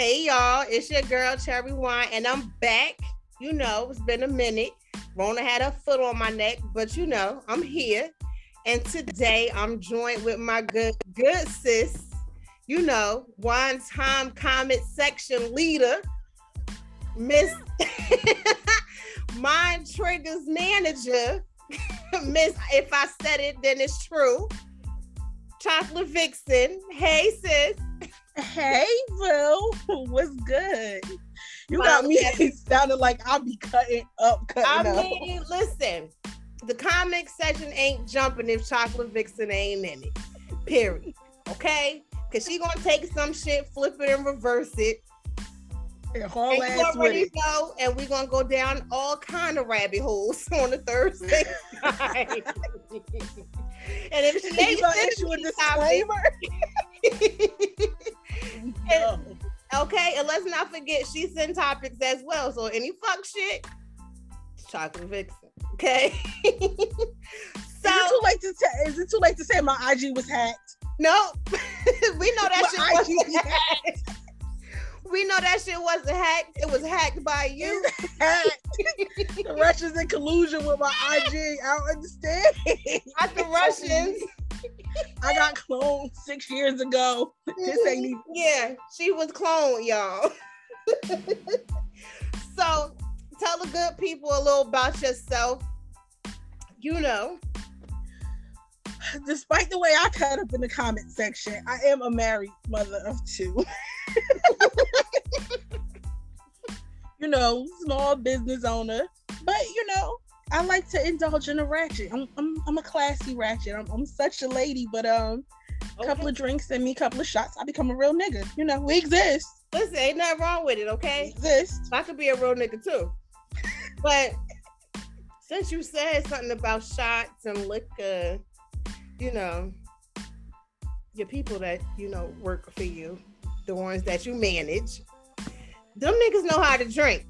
Hey y'all, it's your girl Cherry Wine, and I'm back. You know, it's been a minute. Rona had her foot on my neck, but you know, I'm here. And today I'm joined with my good, good sis, you know, one time comment section leader, Miss Mind Triggers manager, Miss, if I said it, then it's true. Chocolate Vixen. Hey, sis. Hey, Boo. What's good? You got me sounding like I'll be cutting up, cutting I up. mean, listen, the comic section ain't jumping if Chocolate Vixen ain't in it. Period. Okay? Because she gonna take some shit, flip it, and reverse it. And haul and ass with it. Go, and we're gonna go down all kind of rabbit holes on the Thursday night. And if she ain't gonna issue a disclaimer. no. Okay, and let's not forget she in topics as well. So any fuck shit, chocolate vixen. Okay. so is it too late to t- is it too late to say my IG was hacked? No, we know that my shit was hacked. We know that shit wasn't hacked. It was hacked by you. the Russians in collusion with my IG. I don't understand. Not the Russians. I got cloned six years ago. This ain't even- yeah, she was cloned, y'all. so tell the good people a little about yourself. You know. Despite the way I cut up in the comment section, I am a married mother of two. you know, small business owner. But you know, I like to indulge in a ratchet. I'm I'm, I'm a classy ratchet. I'm, I'm such a lady, but um, a okay. couple of drinks and me, a couple of shots, I become a real nigga. You know, we exist. Listen, ain't nothing wrong with it, okay? We exist. I could be a real nigga too. but since you said something about shots and liquor, you know, your people that you know work for you, the ones that you manage, them niggas know how to drink.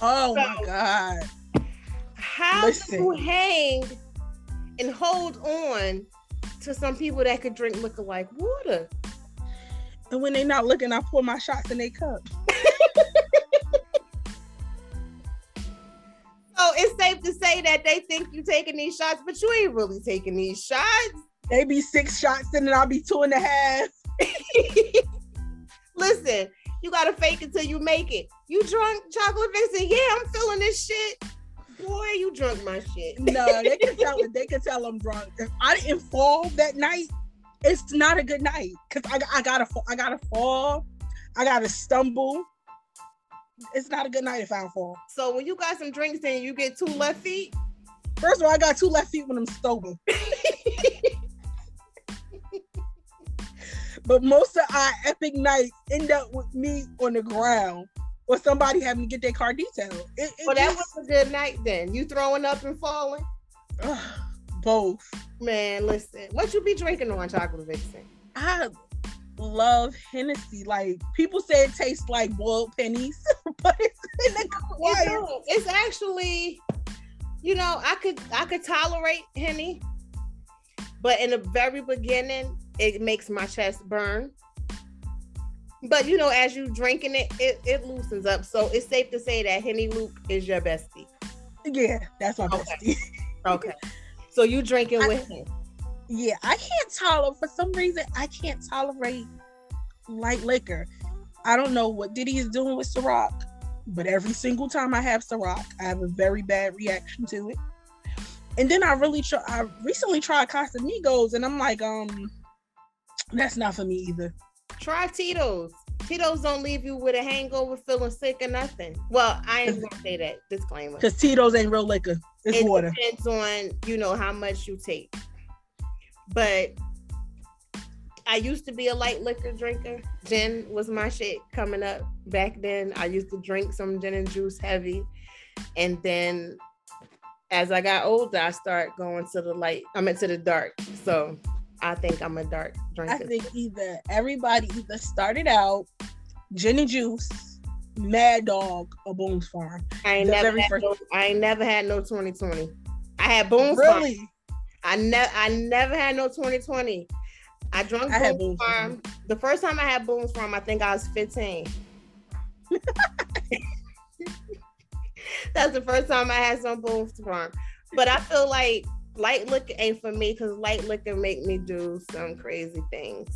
Oh so, my god how Listen. do you hang and hold on to some people that could drink liquor like water? And when they not looking, I pour my shots in their cup. it's safe to say that they think you taking these shots, but you ain't really taking these shots. They be six shots and then I'll be two and a half. Listen, you gotta fake it till you make it. You drunk chocolate vixen? Yeah, I'm feeling this shit. Boy, you drunk my shit. no, they can tell. They can tell I'm drunk. If I didn't fall that night, it's not a good night because I, I gotta I gotta fall, I gotta stumble. It's not a good night if I don't fall. So when you got some drinks and you get two left feet. First of all, I got two left feet when I'm sober. but most of our epic nights end up with me on the ground or somebody having to get their car detailed. It, it well, that was a good night then. You throwing up and falling? both. Man, listen. What you be drinking on chocolate vixen? I love Hennessy. Like people say it tastes like boiled pennies, but it's in the quiet. It's actually, you know, I could I could tolerate Henny, but in the very beginning, it makes my chest burn. But you know, as you drinking it, it, it loosens up. So it's safe to say that Henny Luke is your bestie. Yeah, that's my okay. bestie. okay. So you drinking I, with him? Yeah, I can't tolerate for some reason I can't tolerate light liquor. I don't know what Diddy is doing with Ciroc, but every single time I have Ciroc, I have a very bad reaction to it. And then I really try I recently tried Casamigos and I'm like, um, that's not for me either. Try Tito's. Tito's don't leave you with a hangover, feeling sick or nothing. Well, I ain't gonna say that. Disclaimer. Because Tito's ain't real liquor. It's it water. depends on you know how much you take. But I used to be a light liquor drinker. Gin was my shit coming up back then. I used to drink some gin and juice heavy, and then as I got older, I start going to the light. I meant to the dark. So I think I'm a dark drinker. I think either everybody either started out gin and juice, Mad Dog, or Boone's Farm. I ain't never had first... no, I ain't never had no 2020. I had Boone's really? Farm. I never I never had no 2020. I drunk I Boone's Farm. The first time I had Boone's Farm, I think I was 15. That's the first time I had some Boone's Farm. But I feel like light liquor ain't for me because light liquor make me do some crazy things.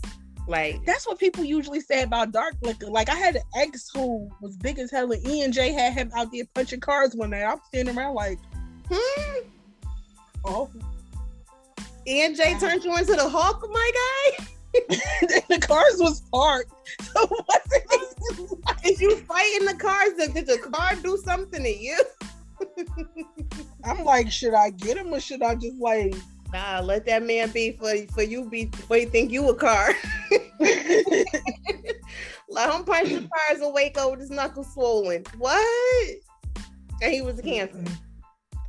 Like That's what people usually say about dark liquor. Like I had an ex who was big as hell, and E and J had him out there punching cars one night. I'm standing around like, hmm, oh, and Jay turned you into the Hulk, my guy. the cars was parked. So what did you fighting the cars? Did, the car do something to you? I'm like, should I get him or should I just like? Nah, let that man be for for you be for you think you a car. Let him punch the cars wake up with his knuckles swollen. What? And he was a cancer.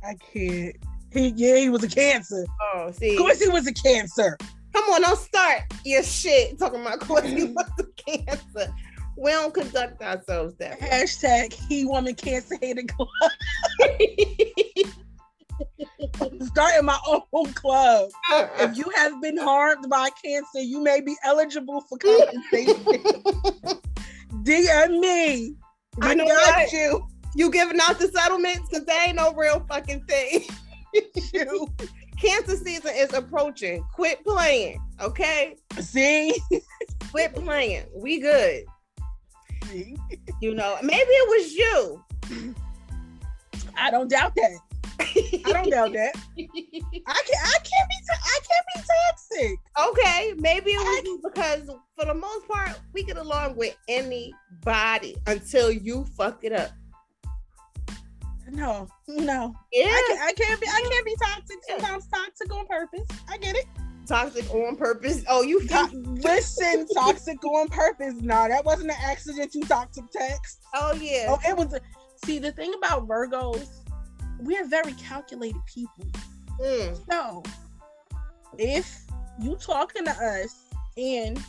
I can't. He yeah, he was a cancer. Oh, see. Of course, he was a cancer. Come on, don't start your shit talking about course he was a cancer. We don't conduct ourselves that way. Hashtag he woman cancer hated club. Starting my own club. If you have been harmed by cancer, you may be eligible for compensation. DM me. I know got what? you. you giving out the settlements because they ain't no real fucking thing. You. Cancer season is approaching. Quit playing, okay? See? Quit playing. We good. You know, maybe it was you. I don't doubt that. I don't doubt that. I can I can't be I can't be toxic. okay, maybe it was you because for the most part, we get along with anybody until you fuck it up. No, no. Yeah, I can't I can't be I can't be toxic. Sometimes toxic on purpose. I get it. toxic on purpose. Oh, you To- listen, toxic on purpose. No, that wasn't an accident. You toxic text. Oh yeah. Oh, it was. See, the thing about Virgos, we're very calculated people. Mm. So, if you talking to us and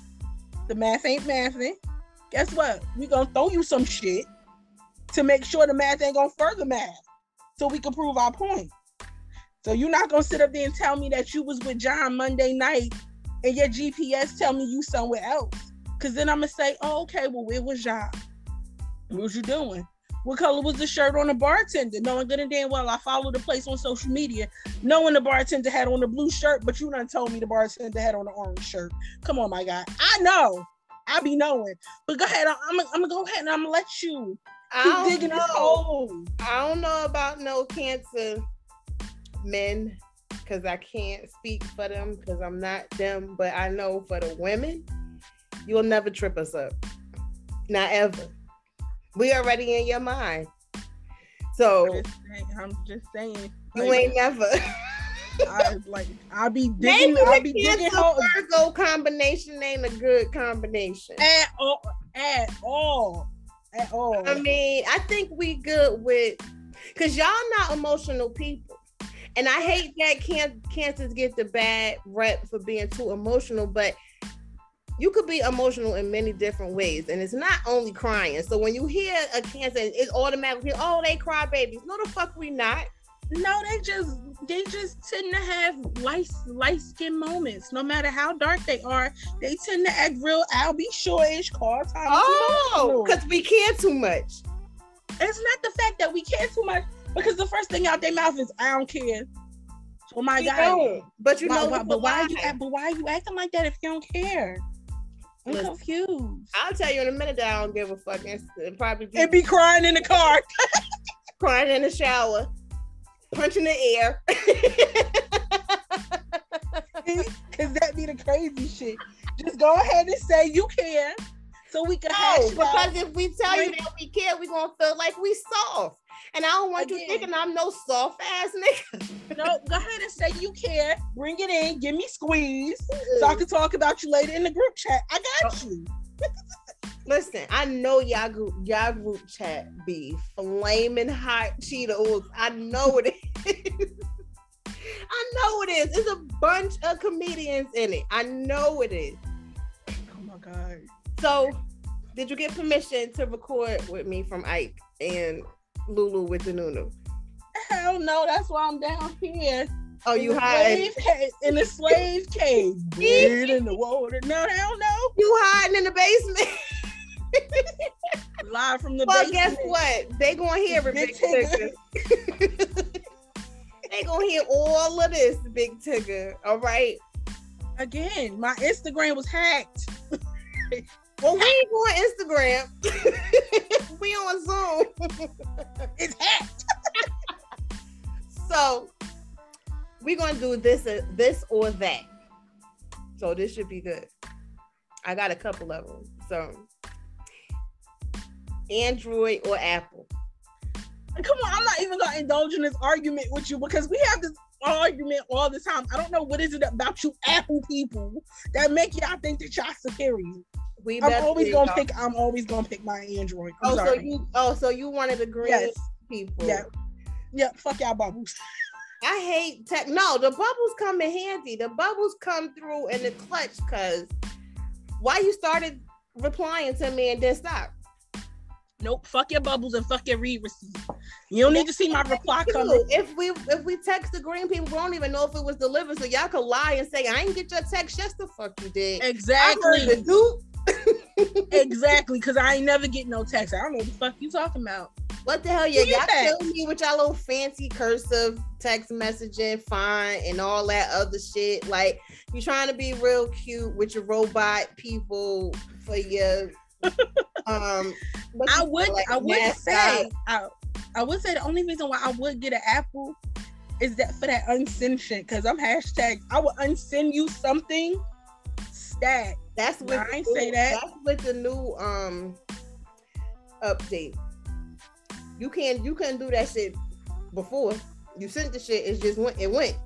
the math ain't mathing, guess what? We gonna throw you some shit to make sure the math ain't gonna further math, so we can prove our point. So you're not gonna sit up there and tell me that you was with John Monday night and your GPS tell me you somewhere else. Cause then I'm gonna say, oh, okay, well, where was John? What was you doing? What color was the shirt on the bartender? Knowing good and damn well I follow the place on social media, knowing the bartender had on the blue shirt, but you done told me the bartender had on the orange shirt. Come on, my guy. I know. I be knowing. But go ahead. I'm, I'm, I'm gonna go ahead and I'm gonna let you I don't digging know. hole. I don't know about no cancer men because I can't speak for them because I'm not them, but I know for the women, you'll never trip us up. Not ever. We already in your mind. So I'm just saying. I'm just saying. you Like, ain't never. I, like I'll be Maybe digging. I'll the be digging Virgo combination ain't a good combination. at all. At all. At all. I mean, I think we good with because y'all not emotional people. And I hate that can- cancers get the bad rep for being too emotional, but you could be emotional in many different ways. And it's not only crying. So when you hear a cancer, it's automatically, oh, they cry babies. No, the fuck we not. No, they just they just tend to have light light skin moments. No matter how dark they are, they tend to act real. I'll be short-ish car. Oh, because we care too much. it's not the fact that we care too much because the first thing out their mouth is I don't care. Oh my god. don't. But you Why- know, why- but why you act- but why are you acting like that if you don't care? I'm Listen. confused. I'll tell you in a minute that I don't give a fuck. It's it'd probably be And be crying in the car. crying in the shower, punching the air. Cause that be the crazy shit. Just go ahead and say you care, so we can No, it out. because if we tell you that we care, we gonna feel like we soft. And I don't want you thinking I'm no soft ass nigga. No, go ahead and say you care. Bring it in. Give me squeeze, so I can talk about you later in the group chat. I got oh. you. Listen, I know y'all group, y'all group chat be flaming hot Cheetos. I know it is. I know it is. It's a bunch of comedians in it. I know it is. Oh my god. So, did you get permission to record with me from Ike and Lulu with the Nunu? Hell no, that's why I'm down here Oh, you hiding? in the slave cave, buried in the water. No, hell no. You hiding in the basement? Live from the well, basement. guess what? They gonna hear it, Big Tigger. they gonna hear all of this, Big Tigger. All right. Again, my Instagram was hacked. Well, we ain't on Instagram. we on Zoom. It's hacked. So we're gonna do this, uh, this or that. So this should be good. I got a couple of them. So Android or Apple. Come on, I'm not even gonna indulge in this argument with you because we have this argument all the time. I don't know what is it about you Apple people that make y'all think that y'all superior. We I'm always gonna pick. I'm always gonna pick my Android. I'm Oh, so you oh, so you wanted the green yes. people. Yeah. Yeah. Fuck y'all bubbles. I hate tech. No, the bubbles come in handy. The bubbles come through in the clutch because why you started replying to me and then stop. Nope. Fuck your bubbles and fuck your read receipt. You don't need to see my reply coming. If we if we text the green people, we don't even know if it was delivered. So y'all could lie and say, I didn't get your text. Yes, the fuck you did. Exactly. exactly. Cause I ain't never get no text. I don't know what the fuck you talking about. What the hell? Yeah, y'all that. kill me with y'all little fancy cursive text messaging, fine, and all that other shit. Like you trying to be real cute with your robot people for your um. I would it, I would say I, I would say the only reason why I would get an Apple is that for that unsend shit because I'm hashtag I will unsend you something stat. That's what I ain't new- say that. That's with the new um update. You can't you couldn't do that shit before. You sent the shit, it just went it went.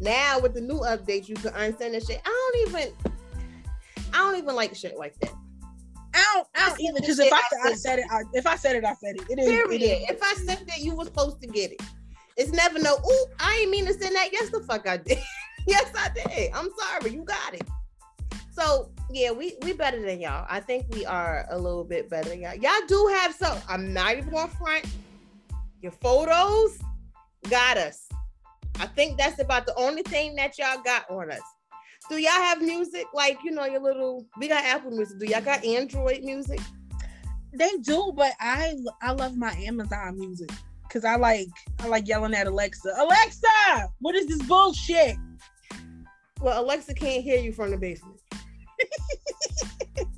Now with the new update, you can unsend the shit. I don't even I don't even like shit like that. I don't I don't either because if I, I I said it I, if I said it I said it. It is. Period. is. If I said that, you were supposed to get it. It's never no, ooh, I ain't mean to send that. Yes, the fuck I did. yes, I did. I'm sorry. You got it. So yeah, we we better than y'all. I think we are a little bit better than y'all. Y'all do have some. I'm not even going front. Your photos got us. I think that's about the only thing that y'all got on us. Do y'all have music like you know your little? We got Apple Music. Do y'all got Android music? They do, but I I love my Amazon music because I like I like yelling at Alexa. Alexa, what is this bullshit? Well, Alexa can't hear you from the basement.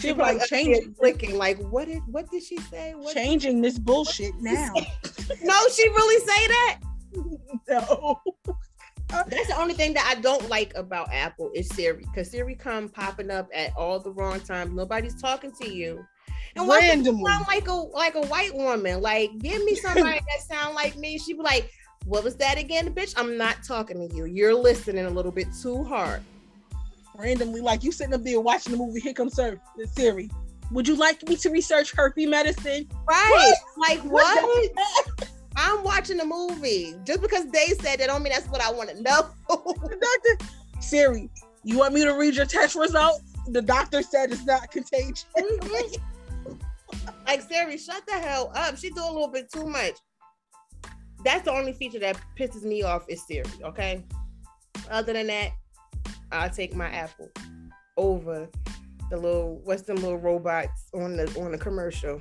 She be like changing clicking. Like, what did what did she say? What changing this bullshit now. No, she really say that. no. That's the only thing that I don't like about Apple is Siri, because Siri come popping up at all the wrong times. Nobody's talking to you. And Randomly. sound like a like a white woman? Like, give me somebody that sound like me. She be like, "What was that again, bitch? I'm not talking to you. You're listening a little bit too hard." randomly, like you sitting up there watching the movie Here Comes Siri. Would you like me to research herpes medicine? Right? Like What what? I'm watching a movie. Just because they said that, don't mean that's what I want to know. Doctor, Siri, you want me to read your test results? The doctor said it's not contagious. like Siri, shut the hell up. She do a little bit too much. That's the only feature that pisses me off is Siri. Okay. Other than that, I'll take my Apple over the little what's them little robots on the on the commercial.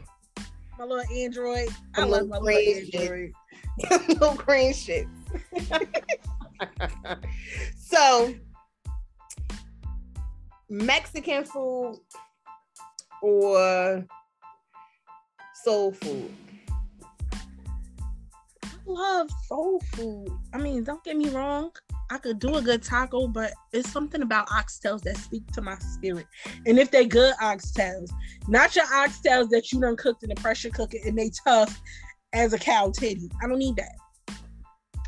My little Android. I love little my little green. Android. little green shit. so Mexican food or soul food. I love soul food. I mean, don't get me wrong. I could do a good taco, but it's something about oxtails that speak to my spirit. And if they good oxtails, not your oxtails that you done cooked in the pressure cooker and they tough as a cow titty. I don't need that.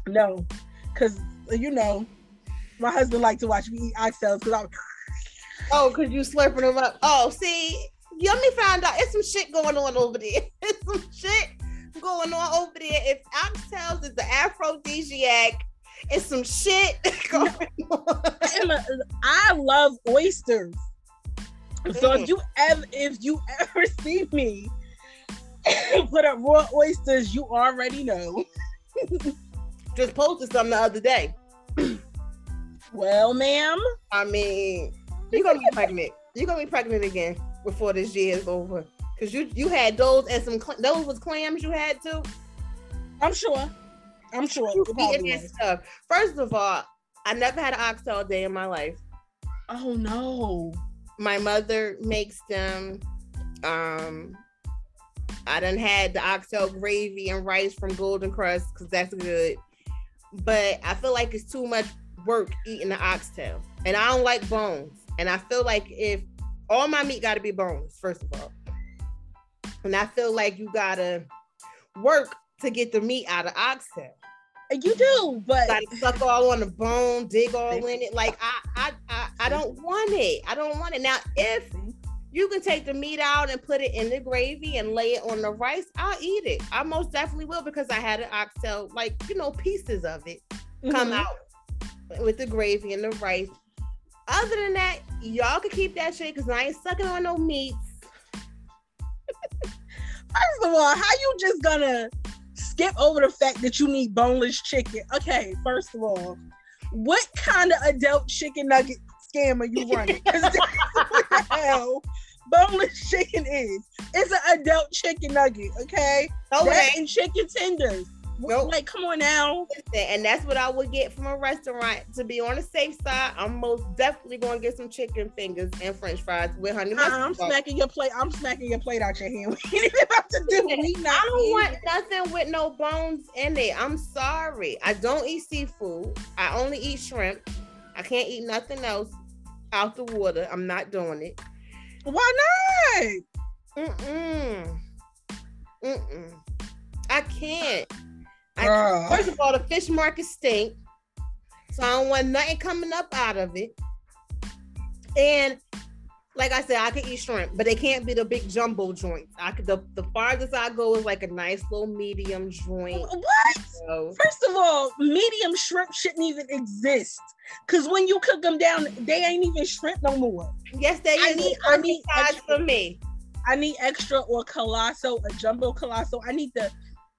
No, because you know, my husband like to watch me eat oxtails because I'm Oh, cause you slurping them up. Oh, see, Yummy found out it's some shit going on over there. It's some shit going on over there. If oxtails is the aphrodisiac, it's some shit going on. a- uh, I love oysters. So if you ever if you ever see me put up raw oysters, you already know. just posted something the other day. Well, ma'am. I mean, you're gonna be pregnant. You're gonna be pregnant again before this year is over. Cause you you had those and some cl- those was clams you had too. I'm sure. I'm sure. You eating that stuff. First of all, I never had an oxtail day in my life. Oh no. My mother makes them. Um, I done had the oxtail gravy and rice from Golden Krust because that's good. But I feel like it's too much work eating the oxtail, and I don't like bones. And I feel like if all my meat got to be bones, first of all, and I feel like you gotta work to get the meat out of oxtail. You do, but Gotta suck all on the bone, dig all in it. Like I, I, I, I don't want it. I don't want it. Now, if you can take the meat out and put it in the gravy and lay it on the rice, I'll eat it. I most definitely will because I had an oxtail, like you know, pieces of it come Mhm. out with the gravy and the rice. Other than that, y'all can keep that shit because I ain't sucking on no meats. First of all, how you just gonna skip over the fact that you need boneless chicken? Okay, first of all, what kind of adult chicken nugget scam are you running? 'Cause that's what the hell boneless chicken is. It's an adult chicken nugget, okay? No, that and chicken tenders. Nope. Like, come on now. and that's what I would get from a restaurant. To be on the safe side, I'm most definitely going to get some chicken fingers and French fries with honey mustard. I'm sauce. smacking your plate. I'm smacking your plate out your hand. We ain't about to do. We not I don't eating. want nothing with no bones in it. I'm sorry. I don't eat seafood. I only eat shrimp. I can't eat nothing else out the water. I'm not doing it. Why not? Mm-mm. Mm-mm. I can't. I First of all, the fish market stink. So I don't want nothing coming up out of it. And like I said, I can eat shrimp, but they can't be the big jumbo joints. I could the, the farthest I go is like a nice little medium joint. What? So First of all, medium shrimp shouldn't even exist. Cause when you cook them down, they ain't even shrimp no more. yes, they I need- I need size extra- for me. I need extra or colossal, a jumbo colossal. I need the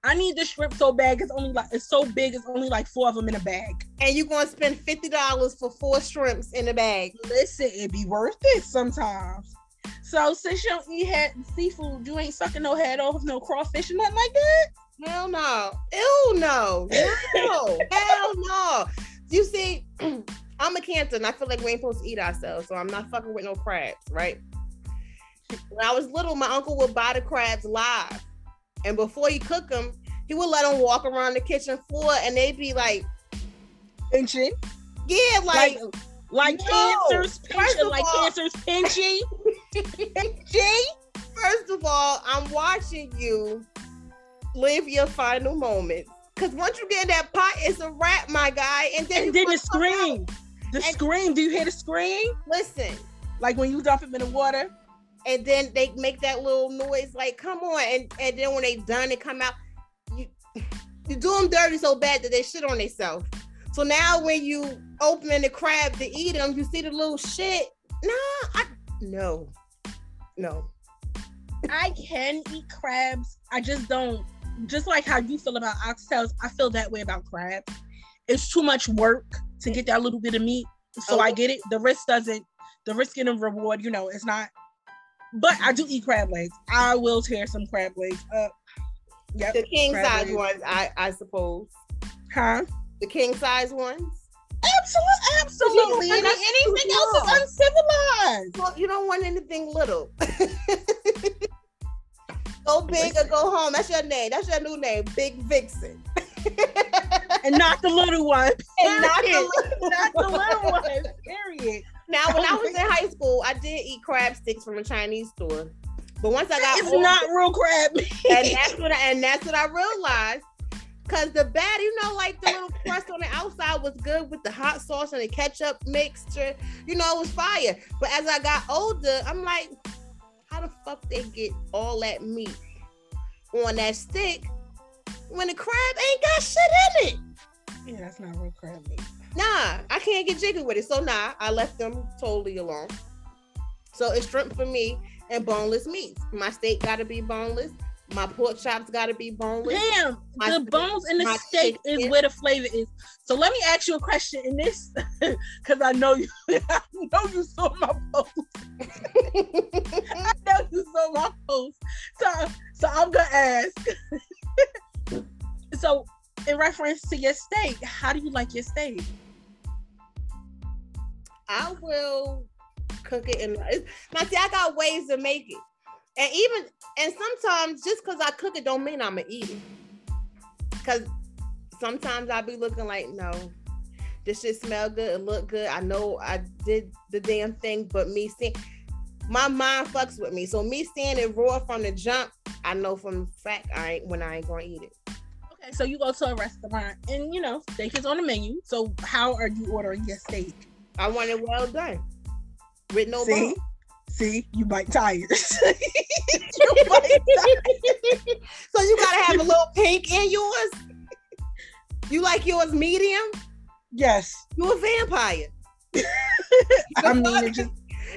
I need the shrimp so bad it's only like it's so big, it's only like four of them in a bag. And you're gonna spend fifty dollars for four shrimps in a bag. Listen, it be worth it sometimes. So since you don't eat head seafood, you ain't sucking no head off no crawfish or nothing like that. Hell no. Ew no. No. Hell no. You see, I'm a cancer and I feel like we ain't supposed to eat ourselves, so I'm not fucking with no crabs, right? When I was little, my uncle would buy the crabs live. And before he cook them, he would let them walk around the kitchen floor and they'd be like, Pinching. yeah, Like like, like No. cancers pinching, like all- cancers pinchy. pinchy. first of all, I'm watching you live your final moments. Cause once you get in that pot, it's a wrap, my guy. And then, And then the some out. scream. The And- scream. Do you hear the scream? Listen, Like when you dump them in the water. And then they make that little noise like come on and and then when they done it come out you you do them dirty so bad that they shit on themselves so now when you open the crab to eat them you see the little shit nah I no no I can eat crabs. I just don't. Just like how you feel about oxtails, I feel that way about crabs. It's too much work to get that little bit of meat. So I oh. get it. The risk doesn't. The risk and the reward, you know, it's not. But I do eat crab legs. I will tear some crab legs up. Yep. the king size legs. ones i i suppose Huh? the king size ones Absolutely, absolutely. And anything else is uncivilized. well you don't want anything little go big or go home that's your name that's your new name big vixen And not the little one. and not the little Not the little one. Period. Now, when I oh was in high school, I did eat crab sticks from a Chinese store. But once I got It's older, not real crab meat. and that's what I, and that's what I realized. Cause the bad, you know, like the little crust on the outside was good with the hot sauce and the ketchup mixture. You know, it was fire. But as I got older, I'm like, how the fuck they get all that meat on that stick when the crab ain't got shit in it? Yeah, that's not real crab meat. Nah, I can't get jiggy with it. So nah, I left them totally alone. So it's shrimp for me and boneless meats. My steak gotta be boneless. My pork chops gotta be boneless. Damn, My the steak- bones in the steak is where the flavor is. So let me ask you a question in this, because I know you, I know you saw my post. I know you saw my post. So, so I'm gonna ask. so, in reference to your steak, how do you like your steak? I will cook it in. Now, see, I got ways to make it, and even and sometimes just because I cook it don't mean I'ma eat it. Cause sometimes I'll be looking like, no, this shit smell good, it look good. I know I did the damn thing, but me seeing my mind fucks with me. So me seeing it raw from the jump, I know from the fact I ain't when I ain't gonna eat it. Okay, so you go to a restaurant and you know steak is on the menu. So how are you ordering your steak? I want it well done with no See, bone. see, you bite tires. you bite tires. so you gotta have a little pink in yours. You like yours medium? Yes, You a vampire. I mean it just.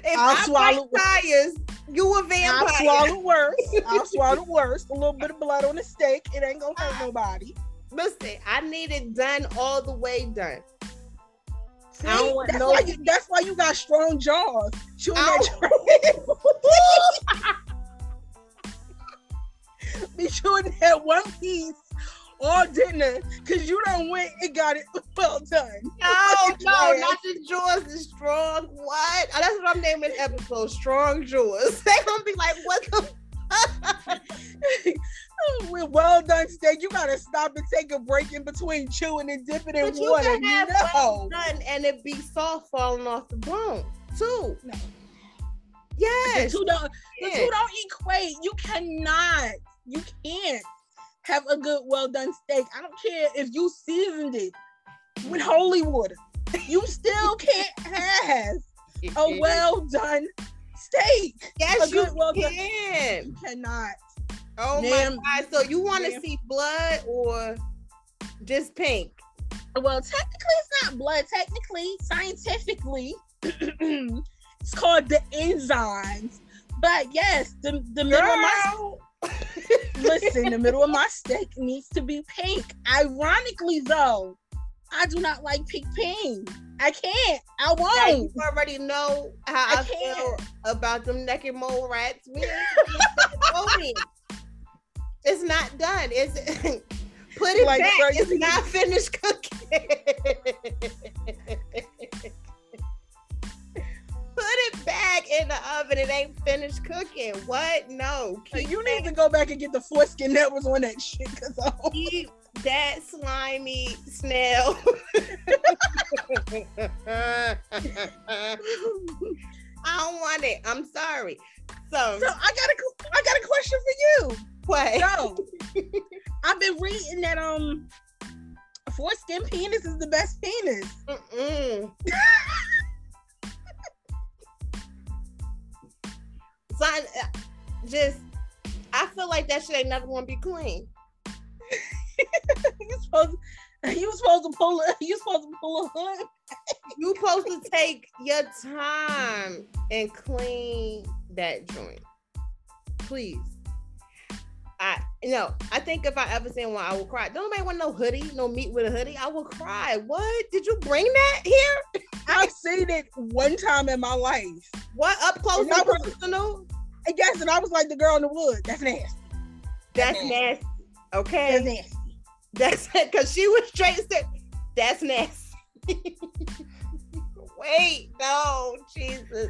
If I'll I swallow- bite tires, you a vampire. I'll swallow worse. I'll swallow worse. A little bit of blood on the steak. It ain't gonna hurt nobody. Listen, I need it done all the way done. See, I don't want that's, no- why you, that's why you got strong jaws. Chewing that be chewing that one piece all dinner because you don't went and got it well done. No, no, not the jaws, the strong what? Oh, that's what I'm naming episode, strong jaws. They gonna be like, what the oh, With well done steak, you gotta stop and take a break in between chewing and dipping in you water. can have no. done and it be soft falling off the bone too. No. The two don't the two don't equate. You cannot. You can't have a good well done steak. I don't care if you seasoned it with holy water. You still can't have a well done steak. a Yes, you good well done- can. You cannot. Oh Ma'am. my god! So you want to see blood or just pink? Well, technically, it's not blood. Technically, scientifically, it's called the enzymes. But yes, the, the middle of my Girl. Listen, the middle of my steak needs to be pink. Ironically, though, I do not like pink pink. I can't. I Now, won't. you already know how I, I feel about them naked mole rats. We. It's not done. It's put it Like back. It's not finished cooking. put it back in the oven. It ain't finished cooking. What? No. Keep you need to go back and get the foreskin that was on that shit. Cause I keep that slimy snail. I don't want it. I'm sorry. So, so I got a, I got a question for you. what? So I've been reading that um, foreskin penis is the best penis. Uh, just, I feel like that shit ain't never gonna be clean. you supposed, you supposed to pull, a, you supposed to pull a hood. You supposed to take your time and clean that joint, please. I no, I think if I ever seen one, I will cry. Don't nobody want no hoodie, no meat with a hoodie. I will cry. What did you bring that here? I've seen it one time in my life. What up close And I and was- personal? And yes, and I was like the girl in the wood. That's nasty. That's nasty. nasty. That's Okay, nasty. that's it. Cause she was straight. Said, that's nasty. Wait, no, Jesus.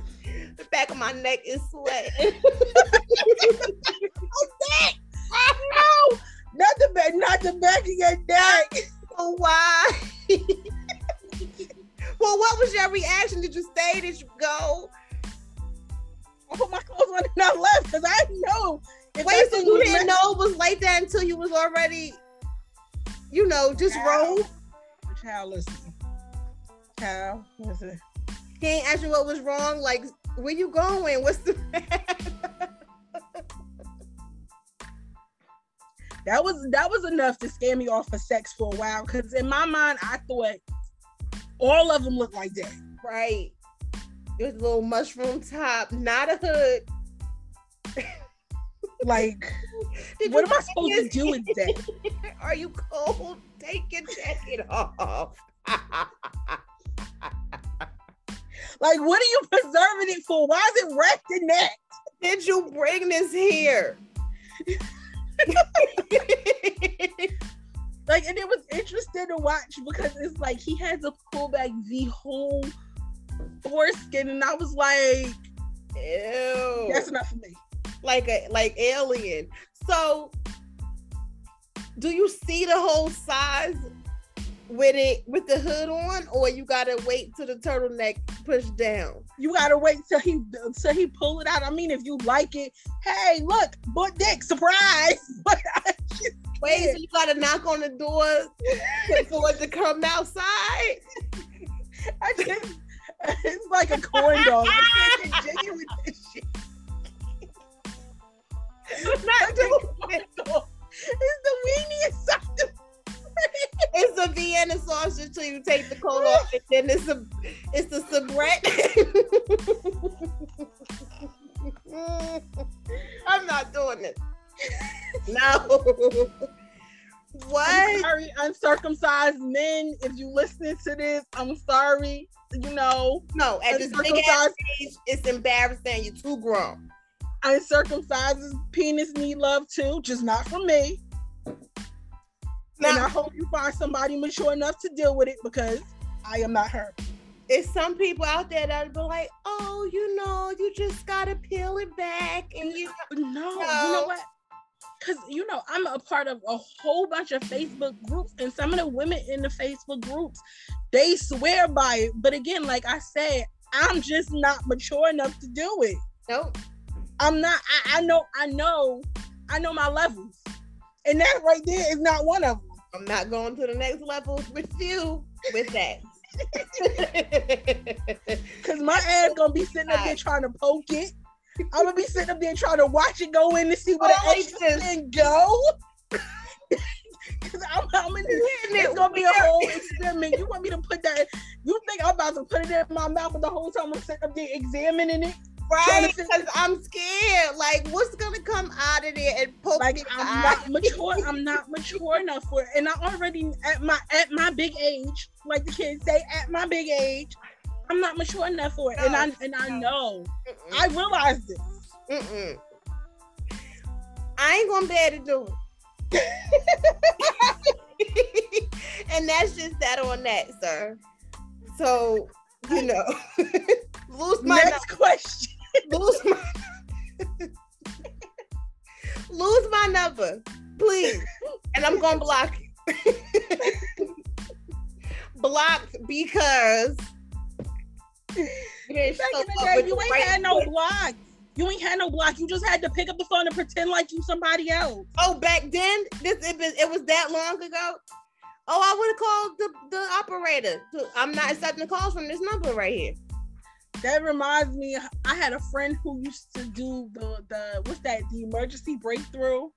The back of my neck is sweating. No, not the back, not the back of your neck. Why? well, what was your reaction? Did you stay? Did you go? I put my clothes on and I left because I know. Wait, so you didn't messed- know it was like that until you was already, you know, just Child. rolled? Child, listen. Child, listen. He ain't ask you what was wrong. Like, where you going? What's the That was that was enough to scare me off of sex for a while. Because in my mind, I thought all of them looked like that. right? Was a little mushroom top, not a hood. Like, what am I supposed to do with that? Are you cold? Take your jacket off. Like, what are you preserving it for? Why is it wrapped in that? Did you bring this here? Like, and it was interesting to watch because it's like he had to pull back the whole foreskin, and I was like, Ew. that's enough for me. like a like alien. So do you see the whole size with it with the hood on, or you gotta wait till the turtleneck pushed down? You gotta wait till he till he pull it out. I mean, if you like it, hey, look, butt dick, surprise! But I just Wait, so you gotta knock on the door for it to come outside. I just, it's like a corn dog. I can't jiggy with this shit. Not doing it. It's the weeniest something. It's a Vienna sausage until you take the coat off, and then it's a it's a soubrette. I'm not doing it. No. I'm What? sorry, uncircumcised men. If you listen to this, I'm sorry. You know, No, at this big ass age, it's embarrassing. You're too grown. uncircumcised penis need love too, just not from me. And I hope you find somebody mature enough to deal with it because I am not her. it's some people out there that be like, "Oh, you know, you just gotta peel it back," and you No, you know what? Because you know, I'm a part of a whole bunch of Facebook groups, and some of the women in the Facebook groups, they swear by it. But again, like I said, I'm just not mature enough to do it. nope. I'm not. I, I know. I know. I know my levels, and that right there is not one of them. I'm not going to the next level with you with that. Cause my ass gonna be sitting up there trying to poke it. I'm gonna be sitting up there trying to watch it go in to see where Oh, the extra this. thing go. Cause I'm, I'm in It's gonna be a whole experiment. You want me to put that? You think I'm about to put it in my mouth, but the whole time I'm sitting up there examining it? Right because I'm scared. Like, what's gonna come out of there and poke Like me I'm not mature. I'm not mature enough for it, and I already at my at my big age, like the kids say, at my big age, I'm not mature enough for it, and I and I know. Mm-mm. I realize this. Mm-mm. I ain't gonna be able to do it. and that's just that on that, sir. So, you know, lose my Next question. Lose my lose my number, please. And I'm gonna block you. Blocked because you didn't Back show in the up day, you ain't right had no block. You ain't had no block. You just had to pick up the phone and pretend like you somebody else. Oh, back then, this it was, it was that long ago. Oh, I would have called the, the operator. I'm not accepting calls from this number right here. That reminds me, I had a friend who used to do the the what's that? The emergency breakthrough.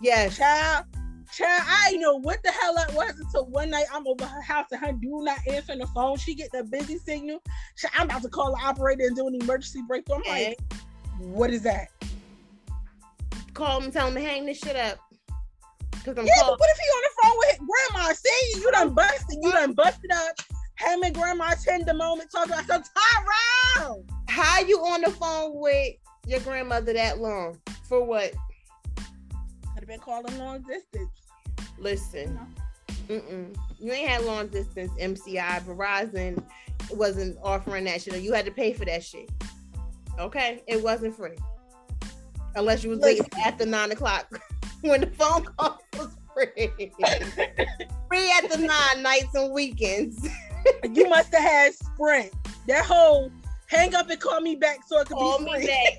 Yes. Child, child, I know what the hell that was until one night I'm over her house and her do not answering the phone. She get the busy signal. She, I'm about to call the operator and do an emergency breakthrough. I'm like, what is that? Call him, tell him to hang this shit up. Cause I'm Yeah, but what if he on the phone with grandma? See, you done busted, you done busted up. Him and grandma attend the moment talking about some Tyrone. How you on the phone with your grandmother that long? For what? Could have been calling long distance. Listen. Mm-mm. You ain't had long distance MCI. Verizon wasn't offering that shit. You had to pay for that shit. Okay? It wasn't free. Unless you was waiting after nine o'clock when the phone call was free. free at the nine nights and weekends. You must have had Sprint. That whole hang up and call me back so it could Call be me free. back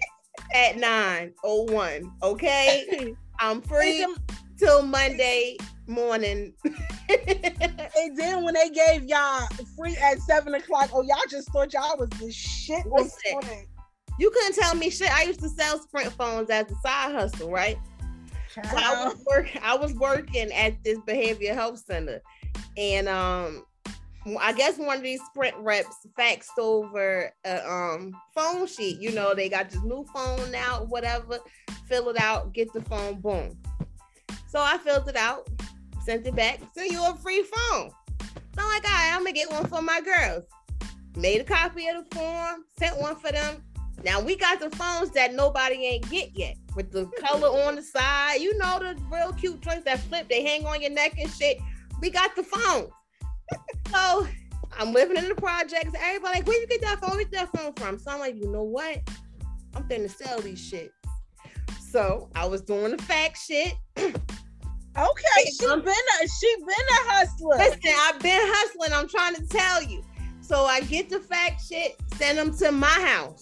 at nine oh one. Okay? I'm free till Monday morning. and then when they gave y'all free at seven o'clock, oh y'all just thought y'all was the shit. with Listen. Sprint. you couldn't tell me shit. I used to sell Sprint phones as a side hustle, right? So I was work I was working at this behavior health center and um I guess one of these Sprint reps faxed over a um, phone sheet. You know, they got this new phone now, whatever. Fill it out, get the phone, boom. So I filled it out, sent it back, send you a free phone. So I'm like, all right, I'm gonna get one for my girls. Made a copy of the form, sent one for them. Now we got the phones that nobody ain't get yet with the color on the side. You know the real cute joints that flip, they hang on your neck and shit. We got the phones. So I'm living in the projects. Everybody like, where you get that phone? Where you get that phone from? So I'm like, you know what? I'm finna sell these shit. So I was doing the fact shit. Okay, she been a she been a hustler. Listen, I've been hustling. I'm trying to tell you. So I get the fact shit, send them to my house.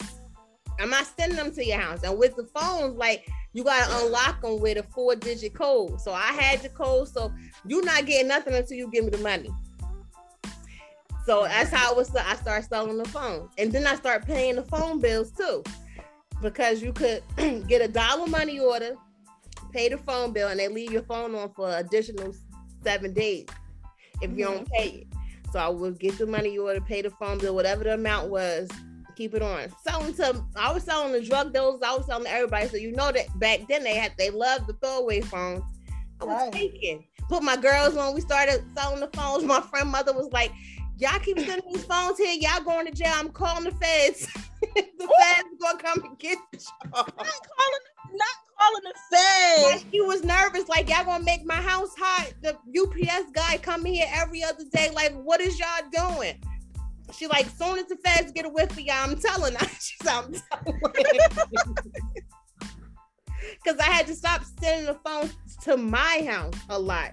I'm not sending them to your house. And with the phones, like you gotta unlock them with a four digit code. So I had the code. So you're not getting nothing until you give me the money. So that's how it was. I start selling the phones, and then I start paying the phone bills too, because you could get a dollar money order, pay the phone bill, and they leave your phone on for additional seven days if you don't mm-hmm. pay it. So I would get the money order, pay the phone bill, whatever the amount was, keep it on. Selling to I was selling the drug dealers, I was selling to everybody. So you know that back then they had they loved the throwaway phones. I was right. taking. Put my girls on. We started selling the phones. My friend mother was like, Y'all keep sending these phones here. Y'all going to jail. I'm calling the feds. the feds gonna come and get y'all. Not calling, not calling the feds. Like she was nervous. Like y'all gonna make my house hot. The UPS guy coming here every other day. Like what is y'all doing? She like, soon as the feds get a whiff of y'all, I'm telling her. She's I'm telling Because I had to stop sending the phone to my house a lot.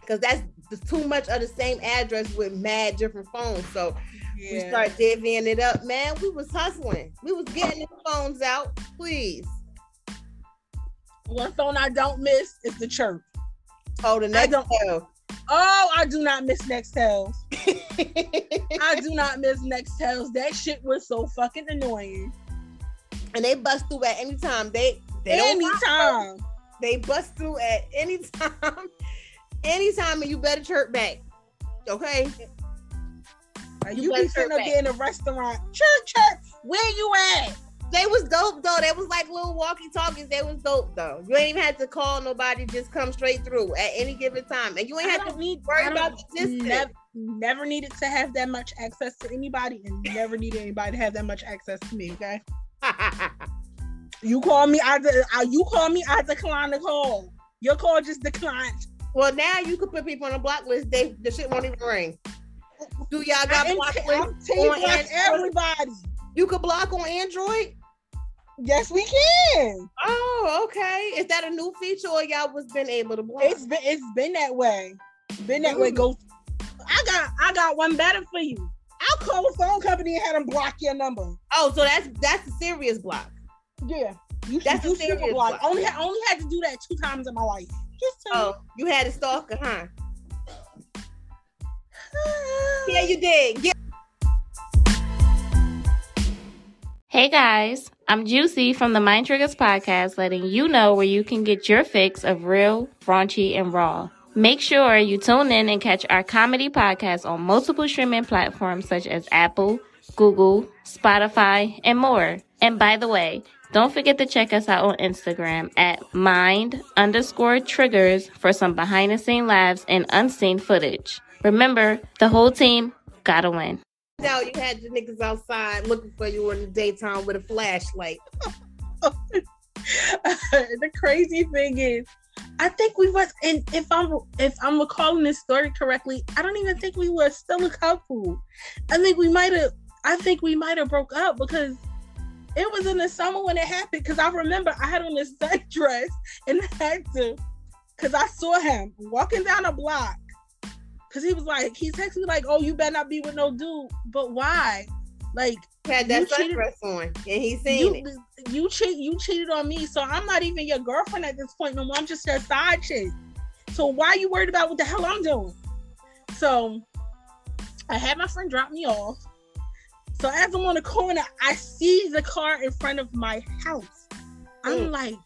Because that's too much of the same address with mad different phones. So yeah. we start divvying it up, man. We was hustling. We was getting the phones out. Please. One phone I don't miss is the church. Oh, the next don't, Oh, I do not miss Nextels. I do not miss Nextels. That shit was so fucking annoying. And they bust through at any time. They they anytime. They bust through at any time. Anytime, and you better chirp back. Okay. You, you be sitting up in a restaurant. Chirp, chirp. Where you at? They was dope though. They was like little walkie talkies. They was dope though. You ain't even had to call nobody. Just come straight through at any given time, and you ain't had to need worry about the distance. Never, never needed to have that much access to anybody, and never needed anybody to have that much access to me. Okay. you call me, I, de- uh, you call me, I decline the call. Your call just declined. Well, now you can put people on a block list. They the shit won't even ring. Do y'all got block list on everybody? You could block on Android. Yes, we can. Oh, okay. Is that a new feature or y'all was been able to block? It's been it's been that way. Been that way. Mm. Go. I got I got one better for you. I'll call a phone company and have them block your number. Oh, so that's that's a serious block. Yeah. You that's a serious block. block. Only only had to do that two times in my life. Just oh, you had a stalker, huh? yeah, you did. Yeah. Hey guys, I'm Juicy from the Mind Triggers podcast, letting you know where you can get your fix of real, raunchy, and raw. Make sure you tune in and catch our comedy podcast on multiple streaming platforms such as Apple, Google, Spotify, and more. And by the way, don't forget to check us out on Instagram at mind underscore triggers for some behind the scene laughs and unseen footage. Remember, the whole team gotta win out you had the niggas outside looking for you in the daytime with a flashlight. the crazy thing is, I think we was, and if I'm if I'm recalling this story correctly, I don't even think we were still a couple. I think we might have. I think we might have broke up because it was in the summer when it happened. Because I remember I had on this dress and I had to, because I saw him walking down a block Cause he was like, he texted me like, "Oh, you better not be with no dude." But why? Like, had that sundress on, and he seen you, it. You cheat, you cheated on me, so I'm not even your girlfriend at this point no more. I'm just your side chick. So why are you worried about what the hell I'm doing? So I had my friend drop me off. So as I'm on the corner, I see the car in front of my house. I'm mm. like,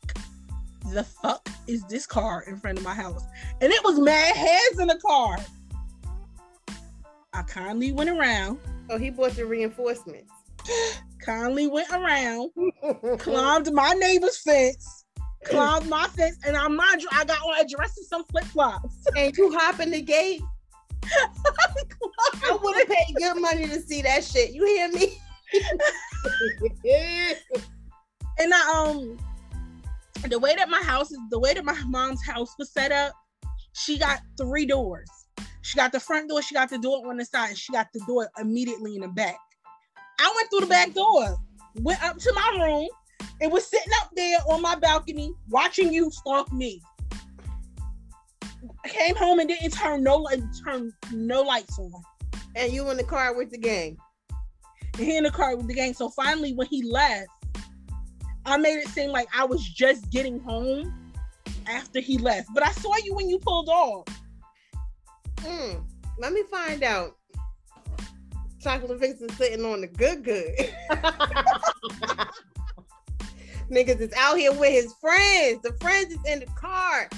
the fuck is this car in front of my house? And it was mad heads in the car. I kindly went around. Oh, he bought the reinforcements. kindly went around, climbed my neighbor's fence, climbed my fence, and I mind you, I got on a dress and some flip flops. and you hop in the gate. I would have paid good money to see that shit. You hear me? and I um the way that my house is the way that my mom's house was set up, she got three doors. She got the front door, she got the door on the side, and she got the door immediately in the back. I went through the back door, went up to my room, and was sitting up there on my balcony watching you stalk me. Came home and didn't turn no light, turn no lights on. And you in the car with the gang. he in the car with the gang. So finally, when he left, I made it seem like I was just getting home after he left. But I saw you when you pulled off. Mm, let me find out. Chocolate Vixen sitting on the good good. Niggas is out here with his friends. The friends is in the car.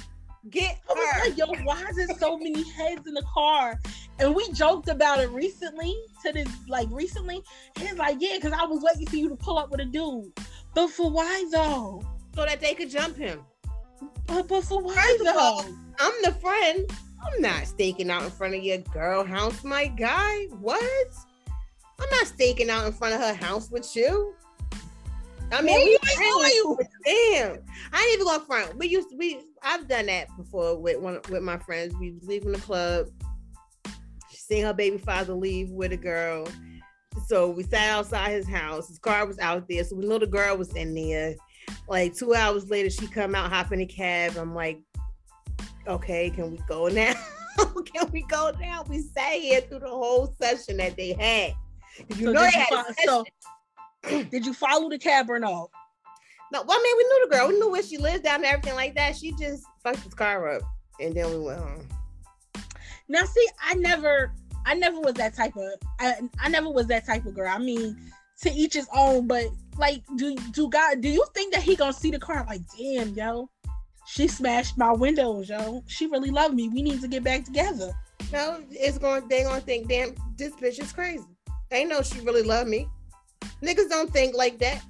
Get I was like, yo, why is there so many heads in the car? And we joked about it recently to this, like recently. He's like, yeah, because I was waiting for you to pull up with a dude. But for why though? So that they could jump him. But, but for why First though? All, I'm the friend. I'm not staking out in front of your girl house, my guy. What? I'm not staking out in front of her house with you. I mean, we you. Damn, I ain't even going front. We used to, we I've done that before with one with my friends. We was leaving the club. seeing her baby father leave with a girl. So we sat outside his house. His car was out there. So we know the girl was in there. Like two hours later, she come out, hop in a cab. I'm like, okay, can we go now? can we go now? We sat here through the whole session that they had. You so know they had so did you follow the cab or no? No, well, I mean, we knew the girl. We knew where she lived down there, everything like that. She just fucked his car up, and then we went home. Now, see, I never, I never was that type of, I, I never was that type of girl. I mean, to each his own. But like, do do God, do you think that he gonna see the car like, damn, yo, she smashed my windows, yo. She really loved me. We need to get back together. No, it's going. They gonna think, damn, this bitch is crazy. They know she really loved me. Niggas don't think like that.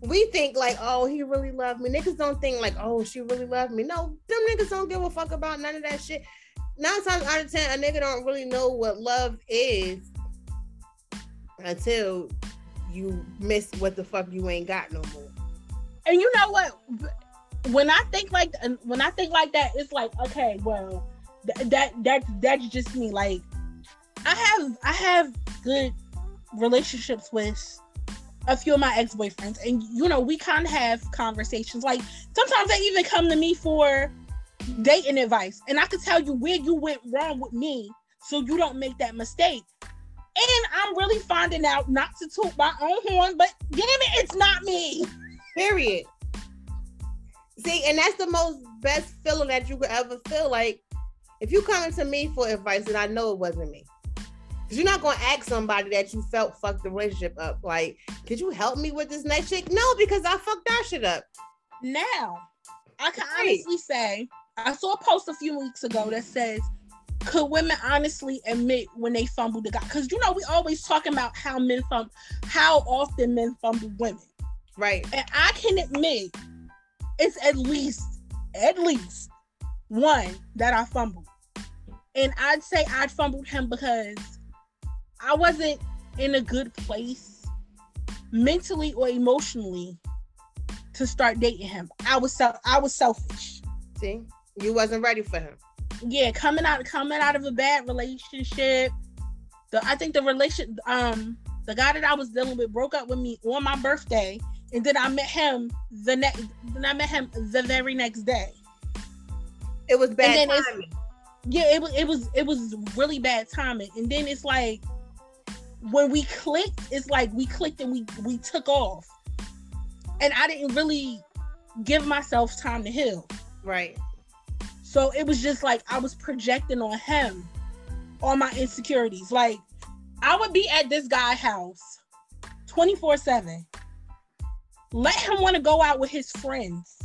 We think like, oh, he really loved me. Niggas don't think like, oh, she really loved me. No, them niggas don't give a fuck about none of that shit. Nine times out of ten, a nigga don't really know what love is until you miss what the fuck you ain't got no more. And you know what? When I think like when I think like that, it's like, okay, well, th- that that that's just me. Like, I have I have good relationships with a few of my ex-boyfriends and you know we kind of have conversations. Like sometimes they even come to me for dating advice and i could tell you where you went wrong with me so you don't make that mistake. And i'm really finding out not to toot my own horn but damn it it's not me. Period. See and that's the most best feeling that you could ever feel. Like if you come to me for advice and i know it wasn't me because you're not going to ask somebody that you felt fucked the relationship up. Like, could you help me with this next chick? No, because I fucked that shit up. Now, I can honestly say, I saw a post a few weeks ago that says, could women honestly admit when they fumble the guy? Because you know we always talking about how men fumble, how often men fumble women, right? And I can admit it's at least, at least one that I fumbled, and I'd say I'd fumbled him because I wasn't in a good place mentally or emotionally to start dating him. I was so I was selfish. See, you wasn't ready for him. Yeah, coming out coming out of a bad relationship. The I think the relation um the guy that I was dealing with broke up with me on my birthday, and then I met him the next. Then I met him the very next day. It was bad timing. Yeah, it was. It was. It was really bad timing. And then it's like when we clicked, it's like we clicked and we we took off. And I didn't really give myself time to heal. Right. So it was just like I was projecting on him all my insecurities. Like I would be at this guy's house 24-7. Let him want to go out with his friends.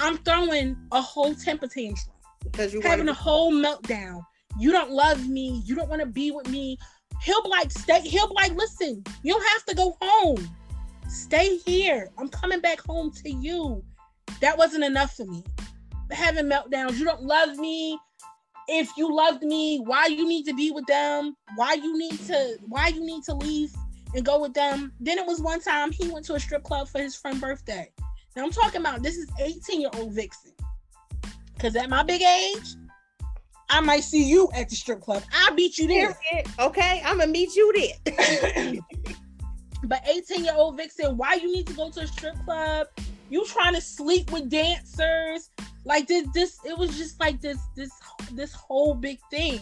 I'm throwing a whole temper tantrum. Because you're having a whole meltdown. You don't love me. You don't want to be with me He'll be like, stay. He'll be like, listen, you don't have to go home. Stay here. I'm coming back home to you. That wasn't enough for me. Having meltdowns. You don't love me. If you loved me, why you need to be with them? Why you need to? Why you need to leave and go with them? Then it was one time he went to a strip club for his friend's birthday. Now I'm talking about this is 18 year old Vixen. Cause at my big age, I might see you at the strip club. I'll beat you there. Okay, I'm gonna meet you there. but 18 year old Vixen, why you need to go to a strip club? You trying to sleep with dancers? Like this, this it was just like this, this, this whole big thing.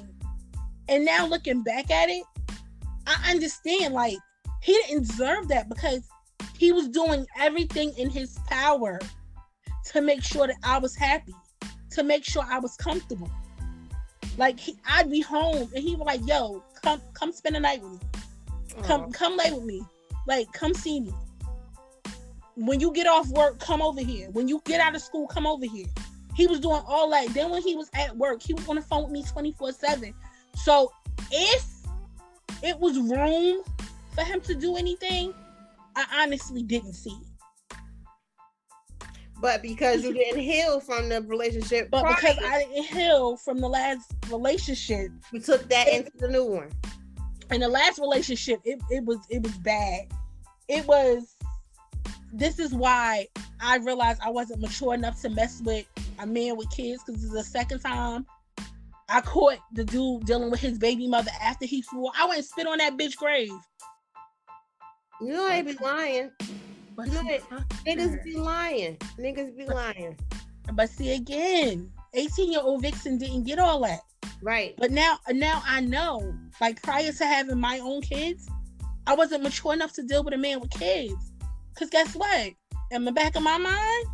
And now looking back at it, I understand. Like he didn't deserve that because he was doing everything in his power to make sure that I was happy, to make sure I was comfortable. Like he, I'd be home and he was like, "Yo, come come spend the night with me. Come Aww. come lay with me. Like come see me. When you get off work, come over here. When you get out of school, come over here." He was doing all that. Then when he was at work, he was on the phone with me 24/7. So if it was room for him to do anything, I honestly didn't see it. But because you didn't heal from the relationship, but because I didn't heal from the last relationship, you took that it, into the new one. In the last relationship, it, it was it was bad. It was. This is why I realized I wasn't mature enough to mess with a man with kids because it's the second time I caught the dude dealing with his baby mother after he swore. I went and spit on that bitch grave. You know they be lying. But niggas be lying. Niggas be lying. But see again, 18 year old Vixen didn't get all that. Right. But now now I know. Like prior to having my own kids, I wasn't mature enough to deal with a man with kids. Cause guess what? In the back of my mind,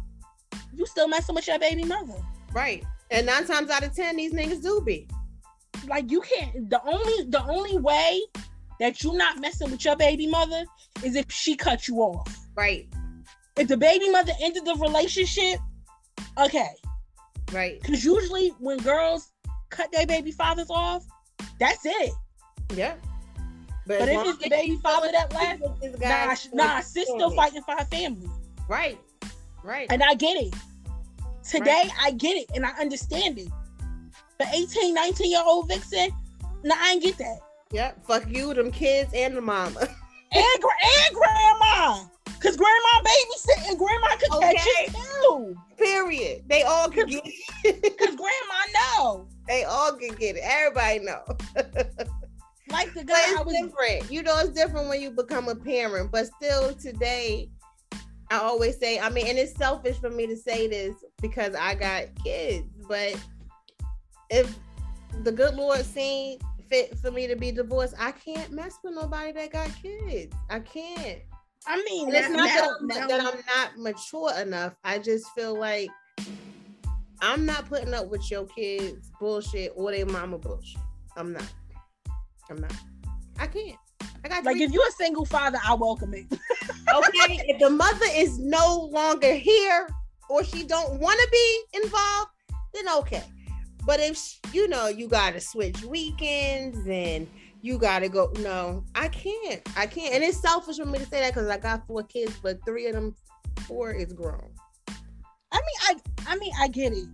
you still messing with your baby mother. Right. And nine times out of ten, these niggas do be. Like you can't the only the only way that you're not messing with your baby mother is if she cut you off. Right. If the baby mother ended the relationship, okay. Right. Because usually when girls cut their baby fathers off, that's it. Yeah. But, but if it's the baby father that left, nah, nah, sis still fighting for her family. Right. Right. And I get it. Today, right. I get it and I understand it. But 18, 19 year old Vixen, nah, I ain't get that. Yep. Fuck you, them kids, and the mama. and, and grandma. Cause grandma babysitting, grandma could okay. catch it too. Period. They all could get it. Cause grandma know. They all can get it. Everybody know. like the guy it's was... different. You know, it's different when you become a parent, but still today, I always say, I mean, and it's selfish for me to say this because I got kids, but if the good Lord seen fit for me to be divorced. I can't mess with nobody that got kids. I can't. I mean, it's not that, I'm, that I'm not mature enough. I just feel like I'm not putting up with your kids bullshit or their mama bullshit. I'm not. I'm not. I can't. I got like if you're a single father, I welcome it. okay, if the mother is no longer here or she don't want to be involved, then okay. But if you know you gotta switch weekends and you gotta go, no, I can't. I can't. And it's selfish for me to say that because I got four kids, but three of them, four is grown. I mean, I I mean, I get it.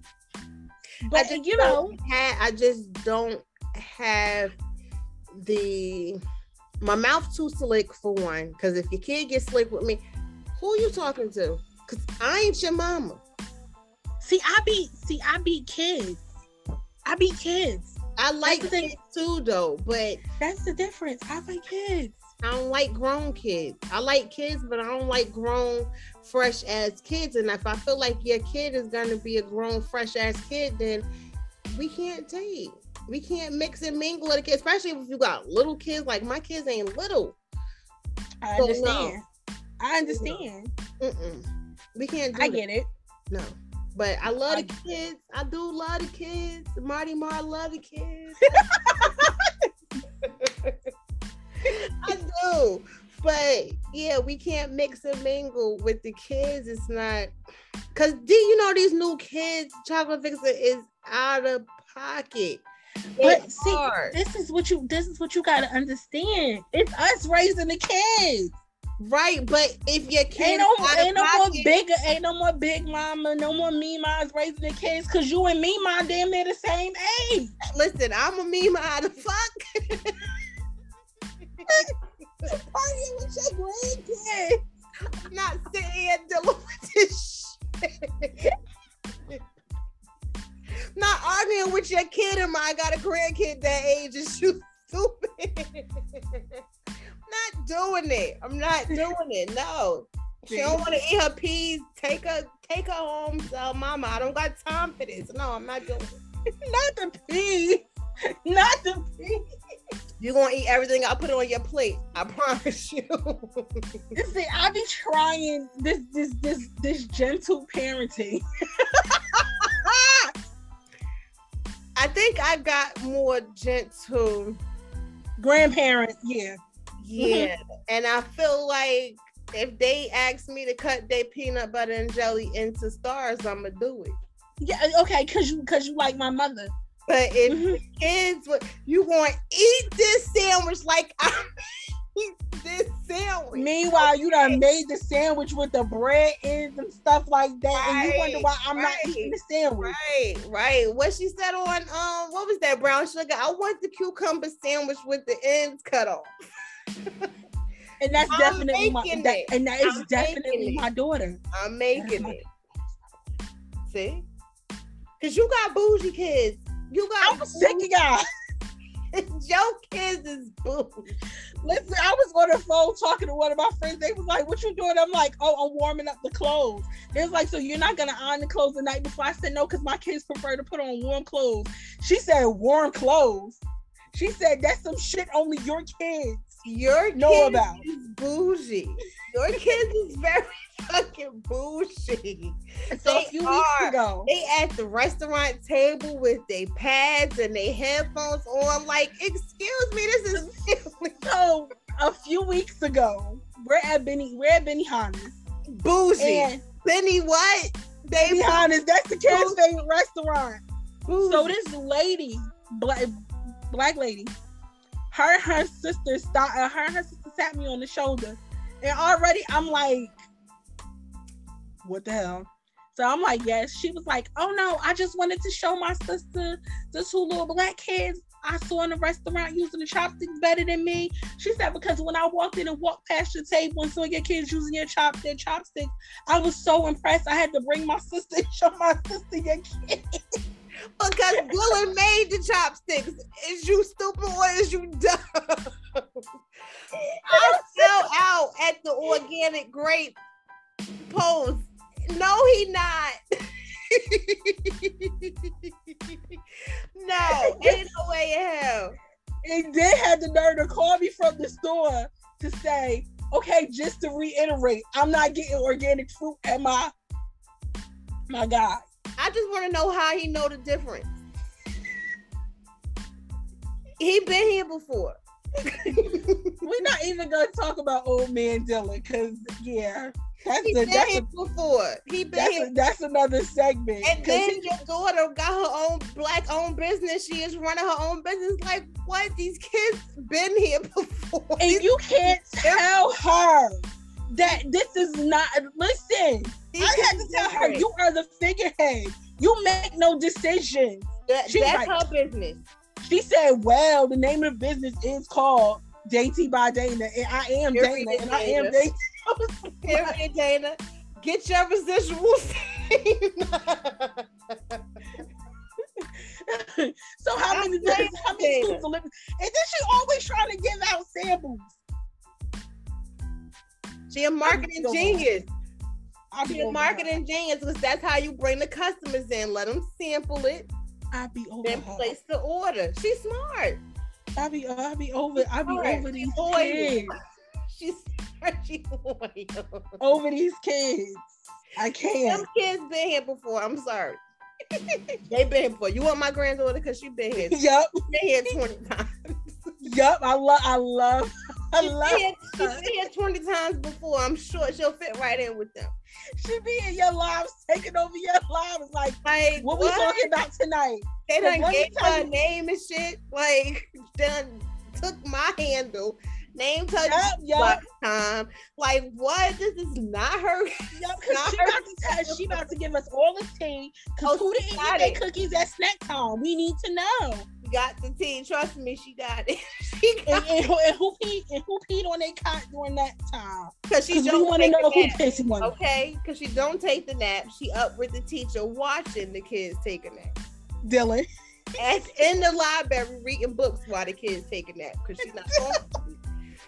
But you know, have, I just don't have the my mouth too slick for one. Because if your kid gets slick with me, who are you talking to? Because I ain't your mama. See, I be see, I be kids. I beat kids. I like kids too, though, but that's the difference. I like kids. I don't like grown kids. I like kids, but I don't like grown, fresh ass kids. And if I feel like your kid is gonna be a grown, fresh ass kid, then we can't date. We can't mix and mingle with a kid, especially if you got little kids. Like my kids ain't little. I so understand. No. I understand. We can't. I get it. No. But I love the kids. I do love the kids. Marty Mar love the kids. I do. But yeah, we can't mix and mingle with the kids. It's not because do you know these new kids, Chocolate Vixen is out of pocket. But It's see, hard. this is what you this is what you gotta understand. It's us raising the kids. Right, but if your kid Ain't no, ain't no more pocket- big, ain't no more big mama, no more me moms raising the kids, cause you and me mom damn near the same age. Listen, I'm a meme out of fuck. Partying with your grandkids. I'm not sitting here dealing with this shit. not arguing with your kid and I got a grandkid that age is you stupid. Not doing it. I'm not doing it. No. She don't want to eat her peas. Take her, take her home. Tell mama, I don't got time for this. No, I'm not doing it. Not the peas. Not the peas. You're gonna eat everything I put on your plate. I promise you. See, I be trying this, this, this, this gentle parenting. I think I got more gentle. Grandparent, yeah. Yeah. And I feel like if they ask me to cut their peanut butter and jelly into stars, I'ma do it. Yeah, okay, cause you cause you like my mother. But if Mhm. the kids would you gonna eat this sandwich like I eat this sandwich. Meanwhile, you done made the sandwich with the bread ends and stuff like that, and you wonder why I'm not eating the sandwich. Right, right. What she said on um, what was that brown sugar? I want the cucumber sandwich with the ends cut off. And that's I'm definitely my making that, and that is I'm definitely my daughter. I'm making it. See, cause you got bougie kids. You got I'm sick of y'all. Your kids is bougie. Listen, I was on the phone talking to one of my friends. They was like, "What you doing?" I'm like, "Oh, I'm warming up the clothes." They was like, "So you're not gonna iron the clothes the night before?" I said, "No, because my kids prefer to put on warm clothes." She said, "Warm clothes." She said, "That's some shit only your kids Your know kids about." is bougie. Your kids is very fucking bougie. So They a few are. weeks ago, They at the restaurant table with their pads and their headphones on. Like, excuse me, this is so a few weeks ago, we're at Benny, we're at Benihana's, bougie. and Benny, what? They Benihana's, that's the kids' favorite restaurant. bougie. So this lady, black black lady, her and her sister start, uh, her and her sister sat me on the shoulder, and already I'm like, what the hell? So I'm like, yes. She was like, oh no, I just wanted to show my sister the two little black kids I saw in the restaurant using the chopsticks better than me. She said because when I walked in and walked past your table and saw your kids using your chop their chopsticks, I was so impressed. I had to bring my sister and show my sister your kids. because Dylan made the chopsticks. Is you stupid or is you dumb? I fell out at the organic grape post. No, he not. no, ain't no way in hell. and then had the nerve to call me from the store to say, okay, just to reiterate, I'm not getting organic fruit at my my guy. I just want to know how he know the difference. He been here before. We're not even gonna talk about old man Dylan, cause yeah, that's He a, been that's here a, before. He been that's here. a, that's another segment. And then he- your daughter got her own black owned business. She is running her own business. Like what? These kids been here before. and you can't tell her that this is not. Listen, I had to tell her you are the figurehead. You make no decisions. That- she that's right. her business. She said, "Well, the name of the business is called JT by Dana, and I am Dana, and I am Dana. Dana." Period, Dana. Get your residuals. so how many how many Dana. scoops of liquor? And then she always trying to give out samples. She a marketing genius. I be a marketing genius because that's how you bring the customers in. Let them sample it. I be over. then her. place the order. She's smart. I be I be over. I be over these boy. kids. She's. She loyal. Over these kids. I can't. Them kids been here before. I'm sorry. they been here before. You want my granddaughter because she been here. She Yup. been here 20 times. Yup. I love. I love. I She's love her. she's been here 20 times before. I'm sure she'll fit right in with them. She be in your lives, taking over your lives. Like, Like, what, what? we talking about tonight? They done gave her a you- name and shit. Like, done took my handle. Name touch yup. last time. Like, what? This is not her. Cause Not she her. about to tell, she about to give us all the tea. Cause Oh, who didn't eat their cookies at snack time? We need to know. Got the tea. Trust me, she got it. she And, got and, who- and who peed and who peed on their cot during that time? because she Because don't want to know who pissed one. Okay, because she don't take the nap. She up with the teacher watching the kids take a nap. Dylan. At, in the library reading books while the kids take a nap because she's not home.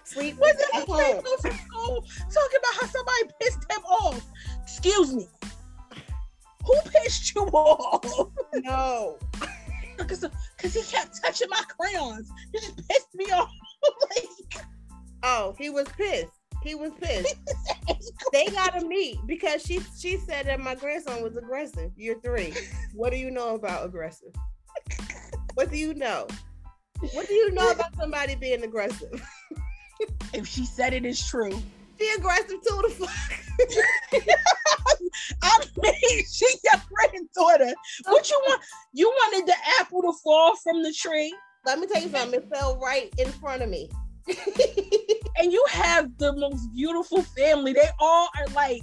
Sleep Was at home. school talking about how somebody pissed him off? Excuse me. Who pissed you off? No. Because because he kept touching my crayons. He just pissed me off. like, Oh, he was pissed. He was pissed. they gotta meet because she she said that my grandson was aggressive. You're three. What do you know about aggressive? What do you know? What do you know about somebody being aggressive? if she said it is true. She aggressive too. The fuck. I mean, she your granddaughter. What you want? You wanted the apple to fall from the tree, Let me tell you something. It fell right in front of me. and you have the most beautiful family. They all are like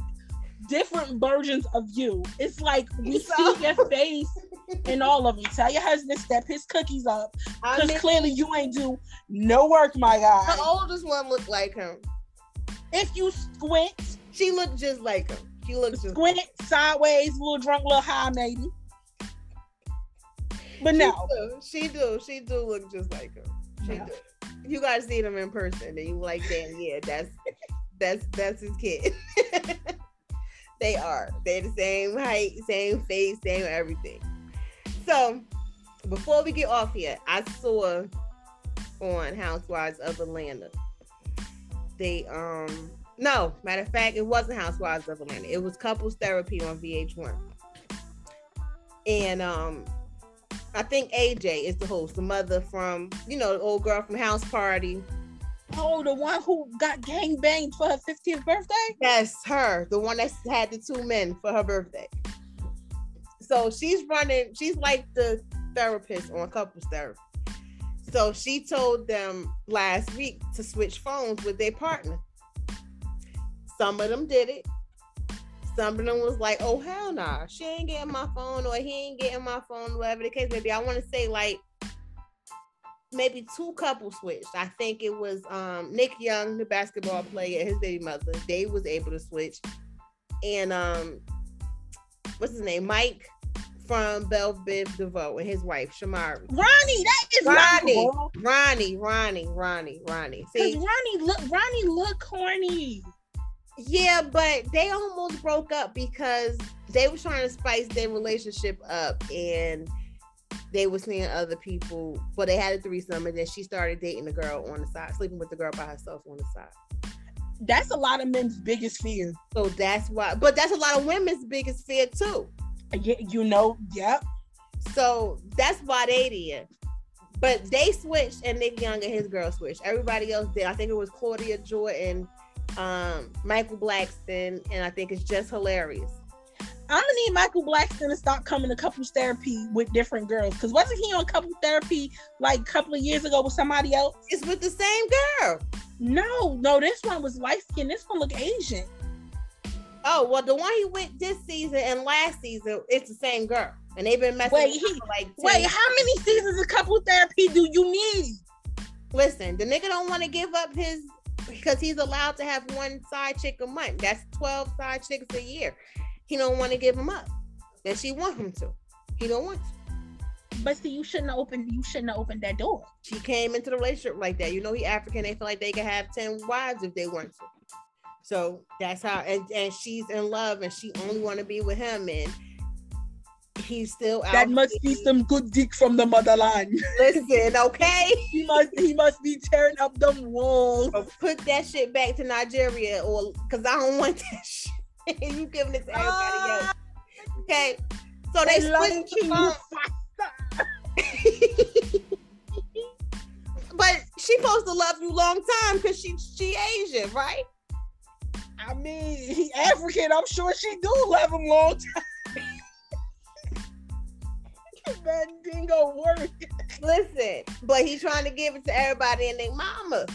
different versions of you. It's like we So- see your face in all of them. Tell your husband to step his cookies up I because mean, clearly you ain't do no work, my guy. the oldest one looked like him. If you squint, She looked just like him. She looked just. squint sideways, little drunk, little high, maybe. But She no, do. She do. She do look just like him. She Yeah. do. You guys see them in person, and you like, damn, yeah, that's that's that's his kid. they are. They're the same height, same face, same everything. So before we get off here, I saw on Housewives of Atlanta. They um no, matter of fact, it wasn't Housewives of Atlanta. It was couples therapy on VH1. And um I think AJ is the host, the mother from, you know, the old girl from House Party. oh, the one who got gang banged for her 15th birthday. Yes, her, the one that had the two men for her birthday. So she's running, she's like the therapist on couples therapy. So she told them last week to switch phones with their partner. Some of them did it. Some of them was like, oh hell nah, she ain't getting my phone or he ain't getting my phone, whatever the case may be. I want to say like maybe two couples switched. I think it was um Nick Young, the basketball player, his baby mother. They was able to switch. And um what's his name? Mike from Belle Biv DeVoe and his wife, Shamari. Ronnie, that is Ronnie. Ronnie, Ronnie, Ronnie, Ronnie. See, Ronnie look, Ronnie look corny. yeah, but they almost broke up because they were trying to spice their relationship up and they were seeing other people, but they had a threesome and then she started dating the girl on the side, sleeping with the girl by herself on the side. That's a lot of men's biggest fear. So that's why, but that's a lot of women's biggest fear too. Yeah, you know, yep. So that's did. But they switched and Nick Young and his girl switched. Everybody else did. I think it was Claudia Jordan, um, Michael Blackson, and I think it's just hilarious. I'm gonna need Michael Blackson to stop coming to couples therapy with different girls. Cause wasn't he on couples therapy like a couple of years ago with somebody else? It's with the same girl. No, no, this one was light skinned. This one look Asian. Oh well, the one he went this season and last season, it's the same girl, and they've been messing. Wait, he- like 10 Wait, how many seasons of couple therapy do you need? Listen, the nigga don't want to give up his because he's allowed to have one side chick a month. That's twelve side chicks a year. He don't want to give him up. That she want him to. He don't want to. But see, you shouldn't have opened. You shouldn't have opened that door. She came into the relationship like that. You know, he African. They feel like they can have ten wives if they want to. So that's how. And, and she's in love, and she only want to be with him, and he's still out. That must be some good dick from the motherland. Listen, okay. he must. He must be tearing up them walls. So put that shit back to Nigeria, or because I don't want that shit. And you giving it to everybody ah. else. Okay. So they switched the phone. But she supposed to love you long time because she she Asian, right? I mean, he African. I'm sure she do love him long time. that dingo work. Listen, but he's trying to give it to everybody and their mama.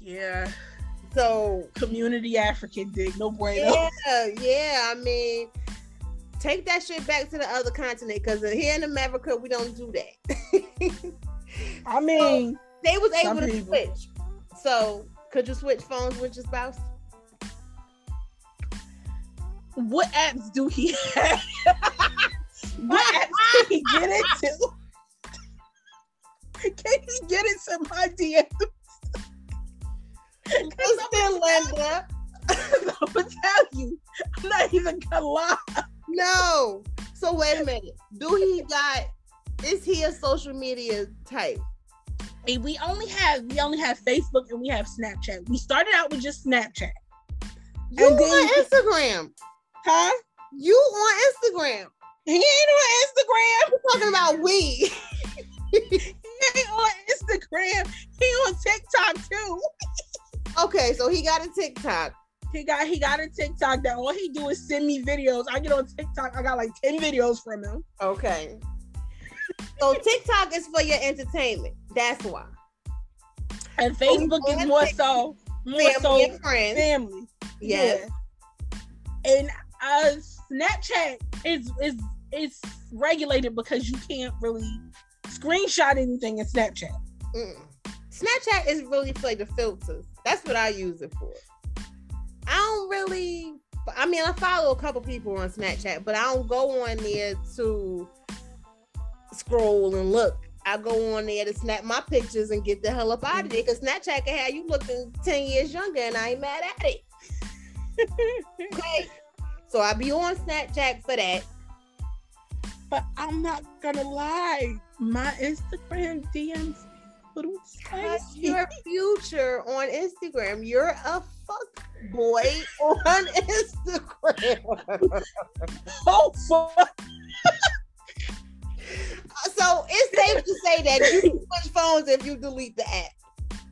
Yeah. So community African dig, no bueno. Yeah, yeah. I mean, take that shit back to the other continent because here in America we don't do that. I mean, so they was able to people. switch. So could you switch phones with your spouse? What apps do he have? what apps can he get into? Can he get into my DMs? Listen, Linda. I'm gonna tell you, I'm not even gonna lie. No. So wait a minute. Do he got? Is he a social media type? Hey, we only have we only have Facebook and we have Snapchat. We started out with just Snapchat. You and on Instagram? Huh? You on Instagram? He ain't on Instagram. We're talking about we. he ain't on Instagram. He on TikTok too. Okay, so he got a TikTok. He got he got a TikTok that all he do is send me videos. I get on TikTok, I got like 10 videos from him. Okay. So TikTok is for your entertainment. That's why. And Facebook is more so more family so and friends. family. Yes. Yeah. And uh Snapchat is is is regulated because you can't really screenshot anything in Snapchat. Mm. Snapchat is really for like the filters. That's what I use it for. I don't really. I mean, I follow a couple people on Snapchat, but I don't go on there to scroll and look. I go on there to snap my pictures and get the hell up out of there because Snapchat can have you looking 10 years younger and I ain't mad at it. okay. So I be on Snapchat for that. But I'm not gonna lie, my Instagram DMs your future on Instagram? You're a fuck boy on Instagram. oh fuck. so it's safe to say that you switch phones if you delete the app.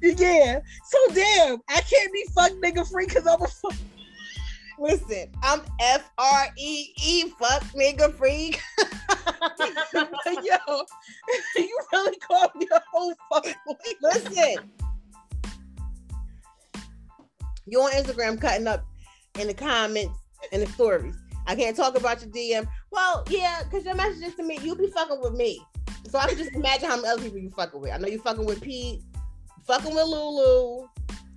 Yeah. So damn, I can't be fuck nigga free because I'm a fuck. Listen, I'm F R E E fuck nigga freak. Yo, you really called me a whole fuck. Listen, you on Instagram cutting up in the comments and the stories. I can't talk about your DM. Well, yeah, because your messages to me, you be fucking with me. So I can just imagine how many other people you fucking with. I know you fucking with Pete, fucking with Lulu,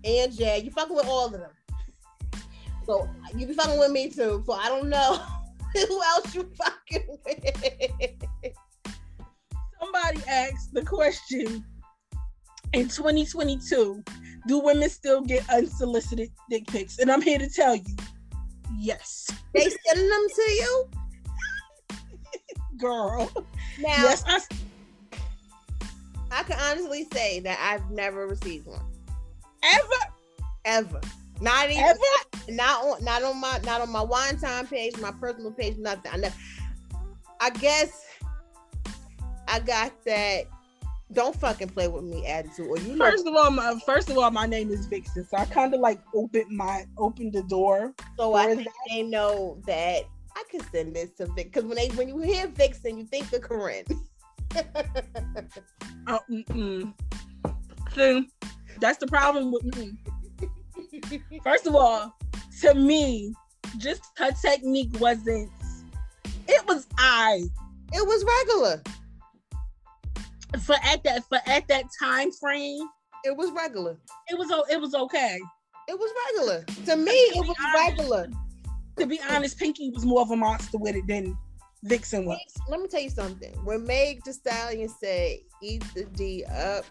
and Jay. You fucking with all of them. So you be fucking with me too. So I don't know who else you fucking with. Somebody asked the question in 2022 do women still get unsolicited dick pics? And I'm here to tell you, yes. They sending them to you? Girl. Now, yes, I, I can honestly say that I've never received one. Ever? Ever. Not even Ever? not on not on my not on my wine time page, my personal page, nothing. I never I guess I got that don't fucking play with me attitude or you first of all my first of all my name is Vixen so I kind of like opened my opened the door so I think that. they know that I can send this to Vixen because when they when you hear Vixen you think of Corinne oh, mm-mm. see that's the problem with me First of all, to me, just her technique wasn't. It was I. It was regular. For at that for at that time frame, it was regular. It was it was okay. It was regular. To me, it was honest, regular. To be honest, Pinky was more of a monster with it than Vixen was. Let me tell you something. When Meg Thee Stallion said, "Eat the D up,"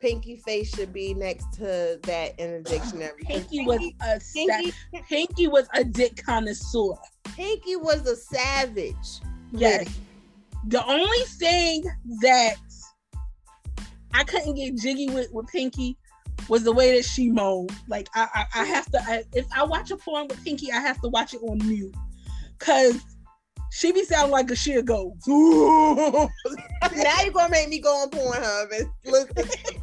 Pinky face should be next to that in the dictionary. Pinky, was a Pinky, sa- Pinky was a dick connoisseur. Pinky was a savage. Yes. The only thing that I couldn't get jiggy with with Pinky was the way that she moaned. Like I, I, I have to. I, if I watch a porn with Pinky, I have to watch it on mute, cause She be sounding like a shit goes. now you're gonna make me go on Pornhub and look at that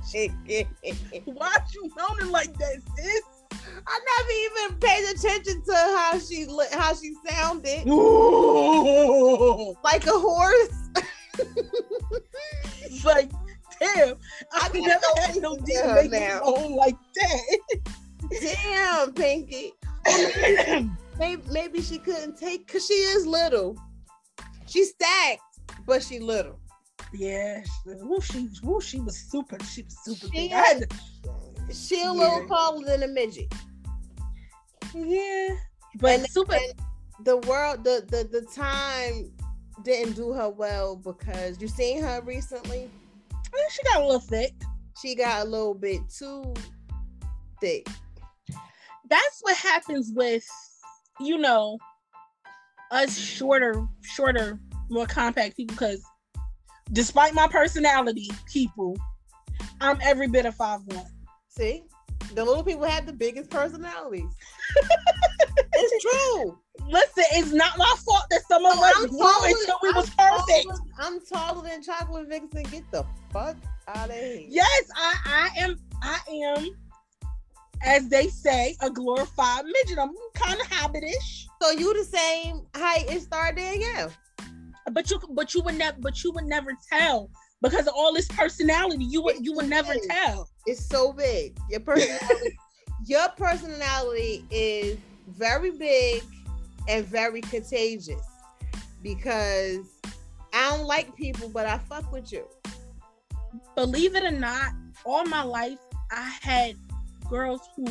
Why you sounding like that, sis? I never even paid attention to how she li- how she sounded like a horse. Like, damn, I, I gotta never had no deal making now. phone like that. Damn, Pinky. Maybe, maybe she couldn't take because she is little. She's stacked, but she little. yeah, she, woo, she, woo, she was super, she was super She big. I had She a little Yeah. taller than a midget. yeah, but And- super. and the world, the the the time didn't do her well because you seen her recently. eh, she got a little thick. She got a little bit too thick. That's what happens with, you know, us shorter, shorter, more compact people. Because despite my personality, people, I'm every bit of five one. See, the little people have the biggest personalities. it's true. Listen, it's not my fault that some of Oh, us I'm grew taller- until we I'm was perfect. taller- I'm taller than Chocolate Vixen. Get the fuck out of here. Yes, I, I am. I am, as they say, a glorified midget. I'm kind of hobbitish, So you the same height as Star Danielle. but you, but you would never, but you would never tell because of all this personality. You would, you would never Yes. tell. It's so big. Your personality, your personality is very big and very contagious because I don't like people, but I fuck with you. Believe it or not, all my life I had girls who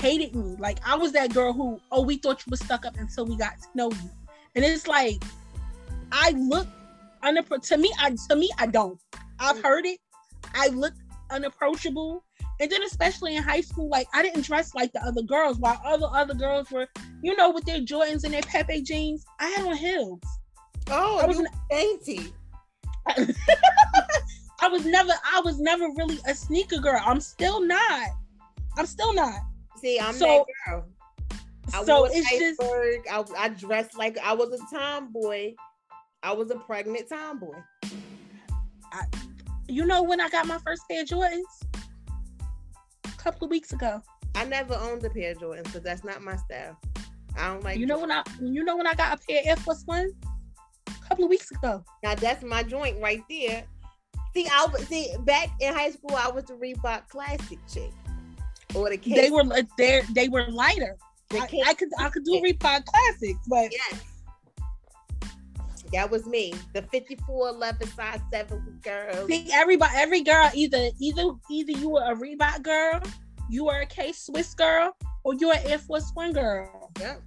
hated me. Like I was that girl who, oh, we thought you was stuck up until we got to know you, and it's like I look unappro- to me. I to me I don't. I've heard it. I look unapproachable, and then especially in high school, like I didn't dress like the other girls. While other other girls were, you know, with their Jordans and their Pepe jeans, I had on heels. Oh, I was you dainty. I was never I was never really a sneaker girl. I'm still not. I'm still not. See, I'm So- that girl. I so it's just iceberg. I, I dressed like I was a tomboy. I was a pregnant tomboy. you know when I got my first pair of Jordans? A couple of weeks ago. I never owned a pair of Jordans because that's not my style. I don't like. You know when I you know when I got a pair of Air Force One? A couple of weeks ago. Now that's my joint right there. See, I was see back in high school. I was the Reebok Classic chick, or the K. They were uh, they they were lighter. the I, K- I could I could do Reebok classics, but yes, that was me. The 54, 11, size seven girl. see everybody every girl either either either you were a Reebok girl, you were a K Swiss girl, or you were an Air Force One girl. Yep.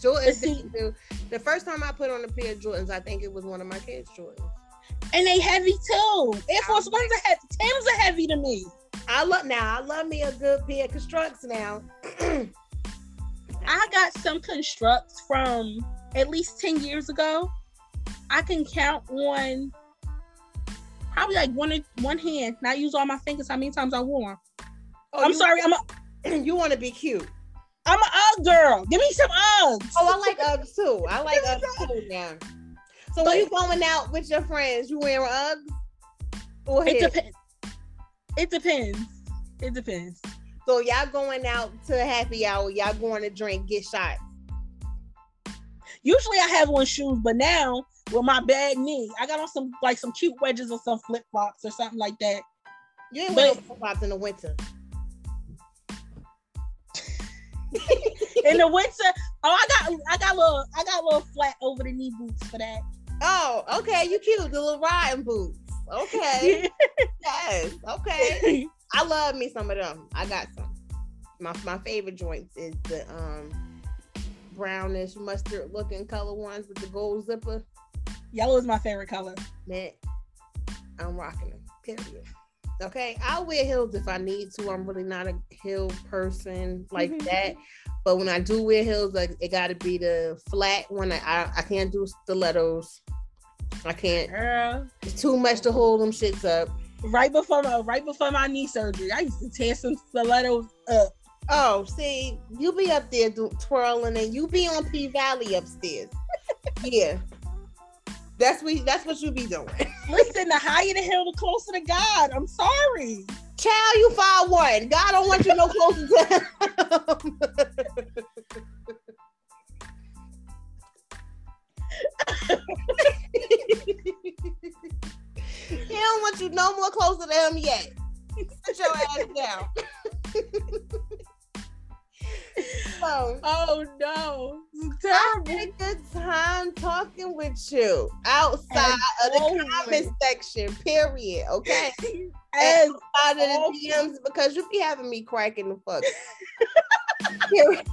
Jordans. See- the, the first time I put on a pair of Jordans, I think it was one of my kids' Jordans. And they heavy too. Air Force Ones are heavy. Tims are heavy to me. I love now. I love me a good pair of constructs now. I got some constructs from at least 10 years ago. I can count on probably like one one hand. Not use all my fingers how many times I wore 'em. Oh, I'm you- sorry, I'm a you want to be cute. I'm a Ugg girl. Give me some Uggs. Oh, I like Uggs too. I like Uggs too now. So when you going out with your friends, you wearing Uggs or it depends. It depends. It depends. So y'all going out to happy hour, y'all going to drink, get shots. Usually I have on shoes, but now with my bad knee, I got on some like some cute wedges or some flip flops or something like that. You ain't But- wearing flip flops in the winter. In the winter, oh, I got I got little I got little flat over the knee boots for that. Oh, okay, you cute. The little riding boots. Okay, yes, okay. I love me some of them. I got some. My my favorite joints is the um brownish mustard looking color ones with the gold zipper. Yellow is my favorite color. Man, I'm rocking them. Period. Okay, I'll wear heels if I need to. I'm really not a heel person like Mhm. that. But when I do wear heels, like it got to be the flat one. I, I I can't do stilettos. I can't. Girl, It's too much to hold them shits up. right before my right before my knee surgery, I used to tear some stilettos up. Oh, see, you be up there do, twirling, and you be on P Valley upstairs. yeah, that's what that's what you be doing. Listen, the higher the hill, the closer to God. I'm sorry. Child, you five one. God don't want you no closer to him. he don't want you no more closer to him yet. Sit your ass down. so, Oh no, it's I terrible. had a good time talking with you outside of the always. comment section. Period. Okay. As Out of the always. DMs because you be having me cracking the fuck.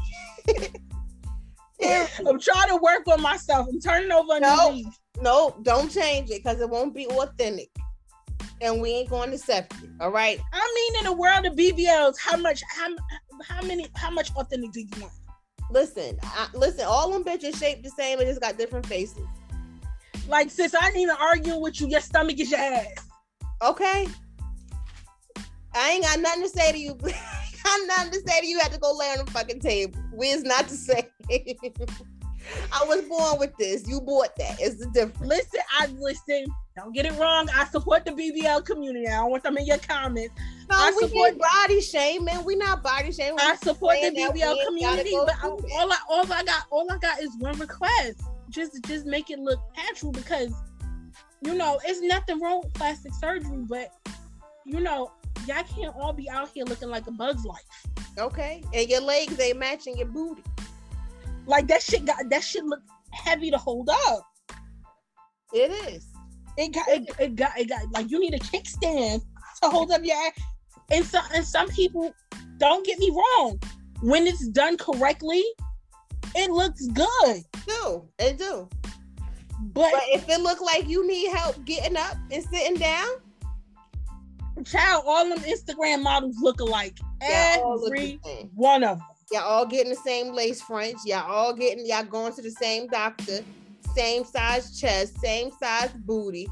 I'm trying to work on myself. I'm turning over a No. new leaf. No, don't change it because it won't be authentic. And we ain't going to accept it. All right. I mean, in the world of BBLs, how much, how, how many, how much authentic do you want? Listen, I, listen, all them bitches shaped the same and just got different faces. Like, sis, I ain't even arguing with you. Your stomach is your ass. Okay. I ain't got nothing to say to you. I got nothing to say to you. You had to go lay on the fucking table. Where's not to say. I was born with this. You bought that. It's the difference. Listen, I listen. Don't get it wrong. I support the BBL community. I don't want them in your comments. No, I we support- body shaming. We not body shaming. I support the saying that we BBL community, but I, all I all I got all I got is one request. Just just make it look natural because you know it's nothing wrong with plastic surgery, but you know y'all can't all be out here looking like a bug's life. Okay. And your legs ain't matching your booty. Like that shit got that shit look heavy to hold up. It is. It got it, it got it got like you need a kickstand to hold up your ass. And some and some people don't get me wrong. When it's done correctly, it looks good. Do. It do. But But if it look like you need help getting up and sitting down, child, all them Instagram models look alike. look Every the one of them. Y'all all getting the same lace fronts. Y'all all getting y'all going to the same doctor, same size chest, same size booty.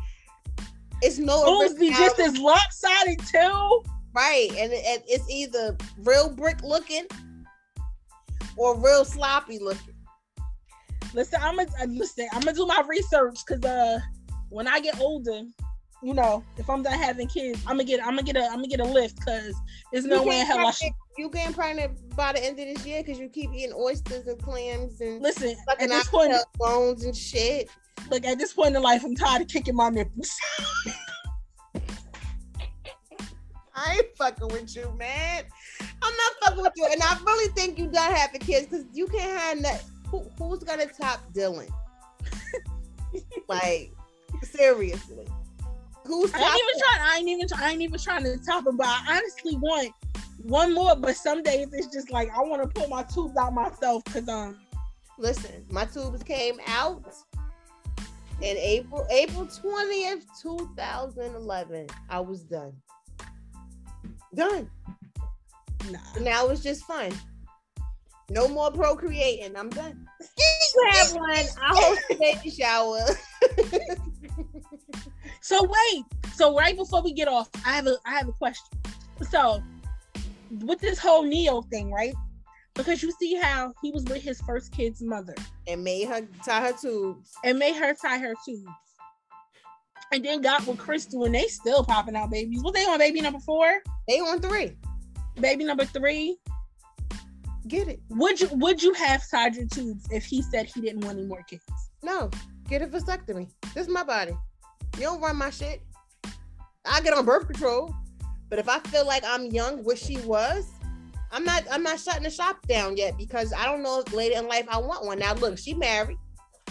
It's no Boobs be just as lopsided too. right, and it- it- it's either real brick looking or real sloppy looking. Listen, I'm gonna uh, listen. I'm gonna do my research because uh, when I get older, you know, if I'm done having kids, I'm gonna get, I'm gonna get a, I'm gonna get a lift because there's no way in hell I should. You getting pregnant by the end of this year because you keep eating oysters and clams and Listen, at this point, bones and shit. look, at this point in life, I'm tired of kicking my nipples. I ain't fucking with you, man. I'm not fucking with you, and I really think you done having kids because you can't have that. Who, who's gonna top Dylan? like seriously, who's I ain't even trying. I ain't even. I ain't even trying to top him, But I honestly want one more. But some days it's just like I want to pull my tubes out myself because um. Listen, my tubes came out in April, April twentieth, two thousand eleven. I was done. Done. Nah. Now it's just fun. No more procreating. I'm done. You have one. I host a baby shower. So wait. So right before we get off, I have a I have a question. So with this whole Ne-Yo thing, right? Because you see how he was with his first kid's mother and made her tie her tubes. and made her tie her tubes. And then got with Crystal and they still popping out babies. Was they on baby number four? They on three. Baby number three? Get it? Would you would you have tied your tubes if he said he didn't want any more kids? No. Get a vasectomy. This is my body. You don't run my shit. I get on birth control, but if I feel like I'm young, which she was, I'm not. I'm not shutting the shop down yet because I don't know if later in life I want one. Now look, she married.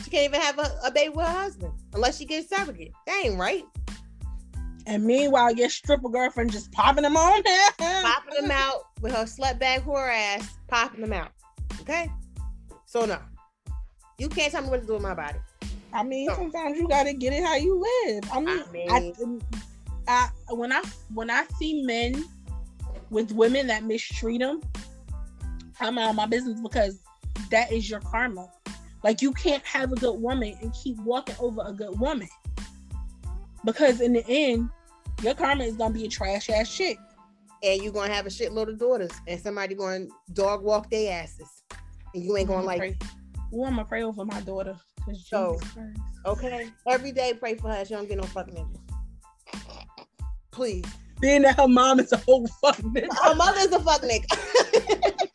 She can't even have a, a baby with her husband unless she gets surrogate. That ain't right. And meanwhile, your stripper girlfriend just popping them on. there. popping them out with her slut bag whore ass, popping them out. Okay? So no. You can't tell me what to do with my body. I mean, sometimes you gotta get it how you live. I mean, I I, I, when I when I see men with women that mistreat them, I'm out of my business because that is your karma. Like you can't have a good woman and keep walking over a good woman because in the end, your karma is gonna be a trash ass chick. and you're gonna have a shitload of daughters, and somebody going to dog walk their asses, and you ain't gonna like. Pray. Well, I'm gonna pray over my daughter. So, okay, every day pray for her. She don't get no fucking nigga. Please. Being that her mom is a whole fucking nigga. Her mother's a fuck nigga.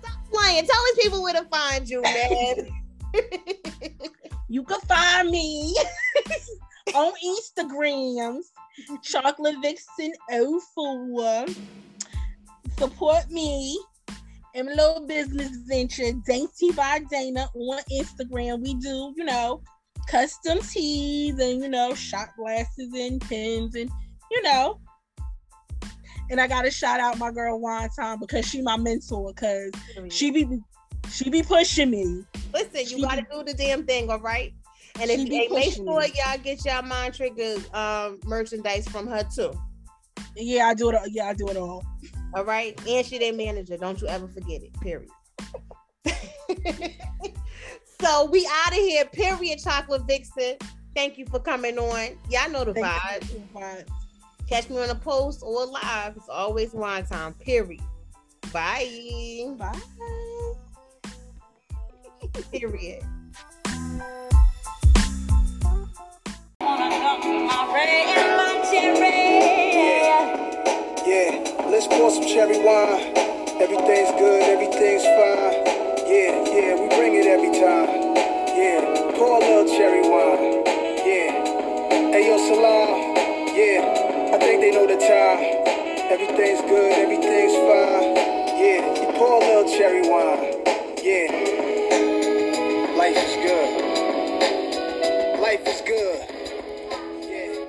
Stop playing. Tell these people where to find you, man. you can find me on Instagrams, Chocolate Vixen 04. Support me in a little business venture, Dainty by Dana on Instagram. We do, you know, custom teas and you know, shot glasses and pens and you know. And I gotta shout out my girl Wonton because she my mentor because she be she be pushing me. Listen, you she gotta be, do the damn thing, all right? And if you make sure me. y'all get y'all mind trigger um, merchandise from her too. Yeah, I do it. all. Yeah, I do it all. All right, and she their manager. Don't you ever forget it. Period. so we out of here. Period. Chocolate Vixen. Thank you for coming on. Y'all know the vibes. Catch me on a post or live. It's always wine time. Period. Bye. Bye. Period. Yeah, let's pour some cherry wine. Everything's good, everything's fine. Yeah, yeah, we bring it every time. Yeah, pour a little cherry wine. Yeah. Hey, yo, Salam. Yeah, I think they know the time. Everything's good, everything's fine. Yeah, you pour a little cherry wine. Yeah, life is good.